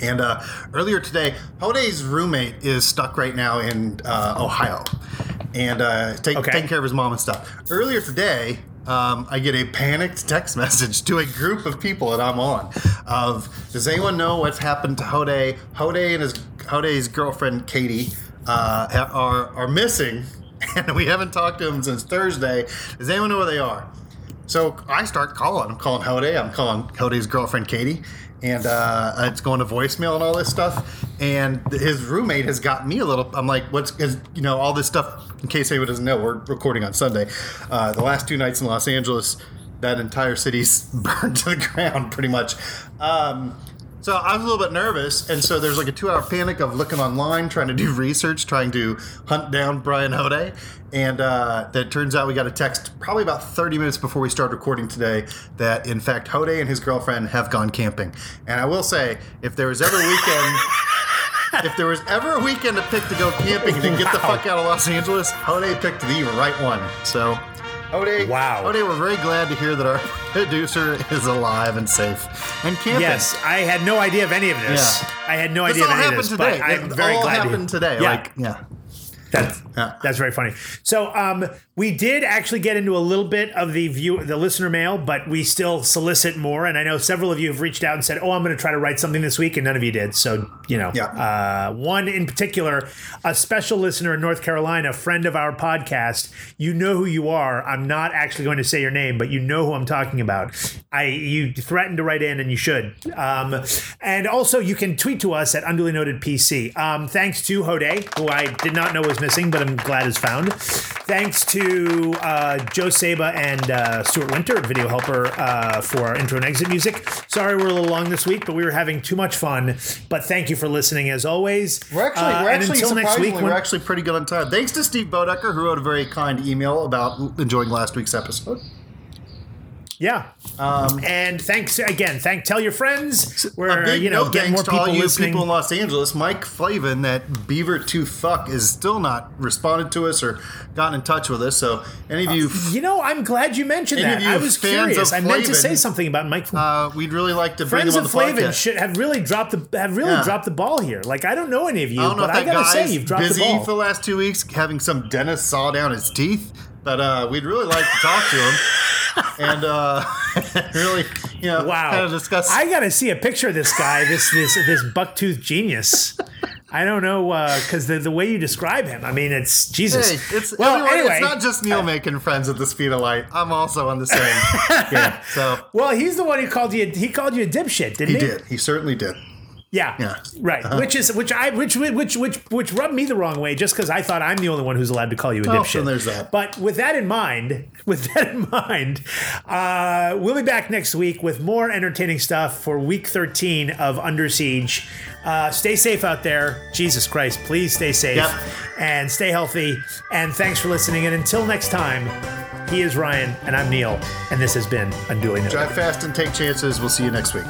S2: And uh, earlier today, Hode's roommate is stuck right now in uh, Ohio, and uh, take,
S1: Okay.
S2: taking care of his mom and stuff. Earlier today, um, I get a panicked text message to a group of people that I'm on. Of does anyone know what's happened to Hode? Hode and his Hode's girlfriend Katie uh, are are missing, and we haven't talked to them since Thursday. Does anyone know where they are? So I start calling. I'm calling Hode. I'm calling Hode's girlfriend Katie, and uh, it's going to voicemail and all this stuff. And his roommate has got me a little. I'm like, what's because you know all this stuff. In case anyone doesn't know, we're recording on Sunday. Uh, the last two nights in Los Angeles, that entire city's burned to the ground pretty much. Um, so I was a little bit nervous, and so there's like a two-hour panic of looking online, trying to do research, trying to hunt down Brian Hode, and uh, that turns out we got a text probably about 30 minutes before we started recording today that in fact Hode and his girlfriend have gone camping. And I will say, if there was ever a weekend. If there was ever a weekend to pick to go camping and get the fuck out of Los Angeles, Hode picked the right one. So, Oh, Hode,
S1: Wow.
S2: Oh, Hode, we're very glad to hear that our producer is alive and safe and camping.
S1: Yes, I had no idea of any of this.
S2: Yeah.
S1: I had no
S2: This
S1: idea
S2: all
S1: of any of
S2: happened
S1: this,
S2: today.
S1: but I'm very
S2: all
S1: glad
S2: happened
S1: hear-
S2: today.
S1: Yeah.
S2: Like, yeah.
S1: That's that's very funny. So um, we did actually get into a little bit of the view, the listener mail, but we still solicit more. And I know several of you have reached out and said, "Oh, I'm going to try to write something this week," and none of you did. So you know, uh, one in particular, a special listener in North Carolina, friend of our podcast. You know who you are. I'm not actually going to say your name, but you know who I'm talking about. I you threatened to write in, and you should. Um, and also, you can tweet to us at unduly noted PC. Um, thanks to Hode, who I did not know was missing, but I'm glad is found. Thanks to uh, Joe Saba and uh, Stuart Winter at Video Helper uh, for our intro and exit music. Sorry we're a little long this week, but we were having too much fun. But thank you for listening as always.
S2: We're actually,
S1: Uh,
S2: we're actually
S1: until next week, when-
S2: we're actually pretty good on time. Thanks to Steve Bodecker, who wrote a very kind email about enjoying last week's episode.
S1: Yeah.
S2: Um,
S1: and thanks again. Thank tell your friends. We're you know getting more
S2: thanks to all
S1: people
S2: you
S1: listening.
S2: people in Los Angeles. Mike Flavin, that Beaver Tooth fuck, is still not responded to us or gotten in touch with us. So any of you,
S1: you know, I'm glad you mentioned that.
S2: you
S1: I was curious. I meant to say something about Mike.
S2: uh, we'd really like to bring
S1: Friends
S2: him on
S1: of
S2: the
S1: Flavin
S2: podcast.
S1: should have really dropped the have really
S2: Yeah.
S1: dropped the ball here. Like I don't know any of you,
S2: I don't
S1: but I gotta say you've dropped
S2: busy
S1: the ball.
S2: for the last two weeks having some dentist saw down his teeth, but uh, we'd really like to talk to him and uh, really, you know,
S1: Wow.
S2: kind of discuss.
S1: I gotta see a picture of this guy, this this this bucktooth genius. I don't know because the the way you describe him, I mean, it's Jesus.
S2: Hey, it's
S1: well,
S2: everyone,
S1: anyway,
S2: it's not just Neil making friends at the speed of light. I'm also on the same. yeah, so
S1: well, he's the one who called you. He called you a dipshit, didn't
S2: he
S1: he?
S2: did. He certainly did.
S1: Yeah.
S2: Yeah.
S1: Right.
S2: Uh-huh.
S1: Which is which I which which which which rubbed me the wrong way just because I thought I'm the only one who's allowed to call you a
S2: Oh,
S1: dipshit.
S2: then there's that.
S1: But with that in mind, with that in mind, uh, we'll be back next week with more entertaining stuff for week 13 of Under Siege. Uh, stay safe out there. Jesus Christ, please stay safe
S2: Yep.
S1: and stay healthy. And thanks for listening. And until next time, he is Ryan and I'm Neil, and this has been Unduly Noted.
S2: Drive fast and take chances. We'll see you next week.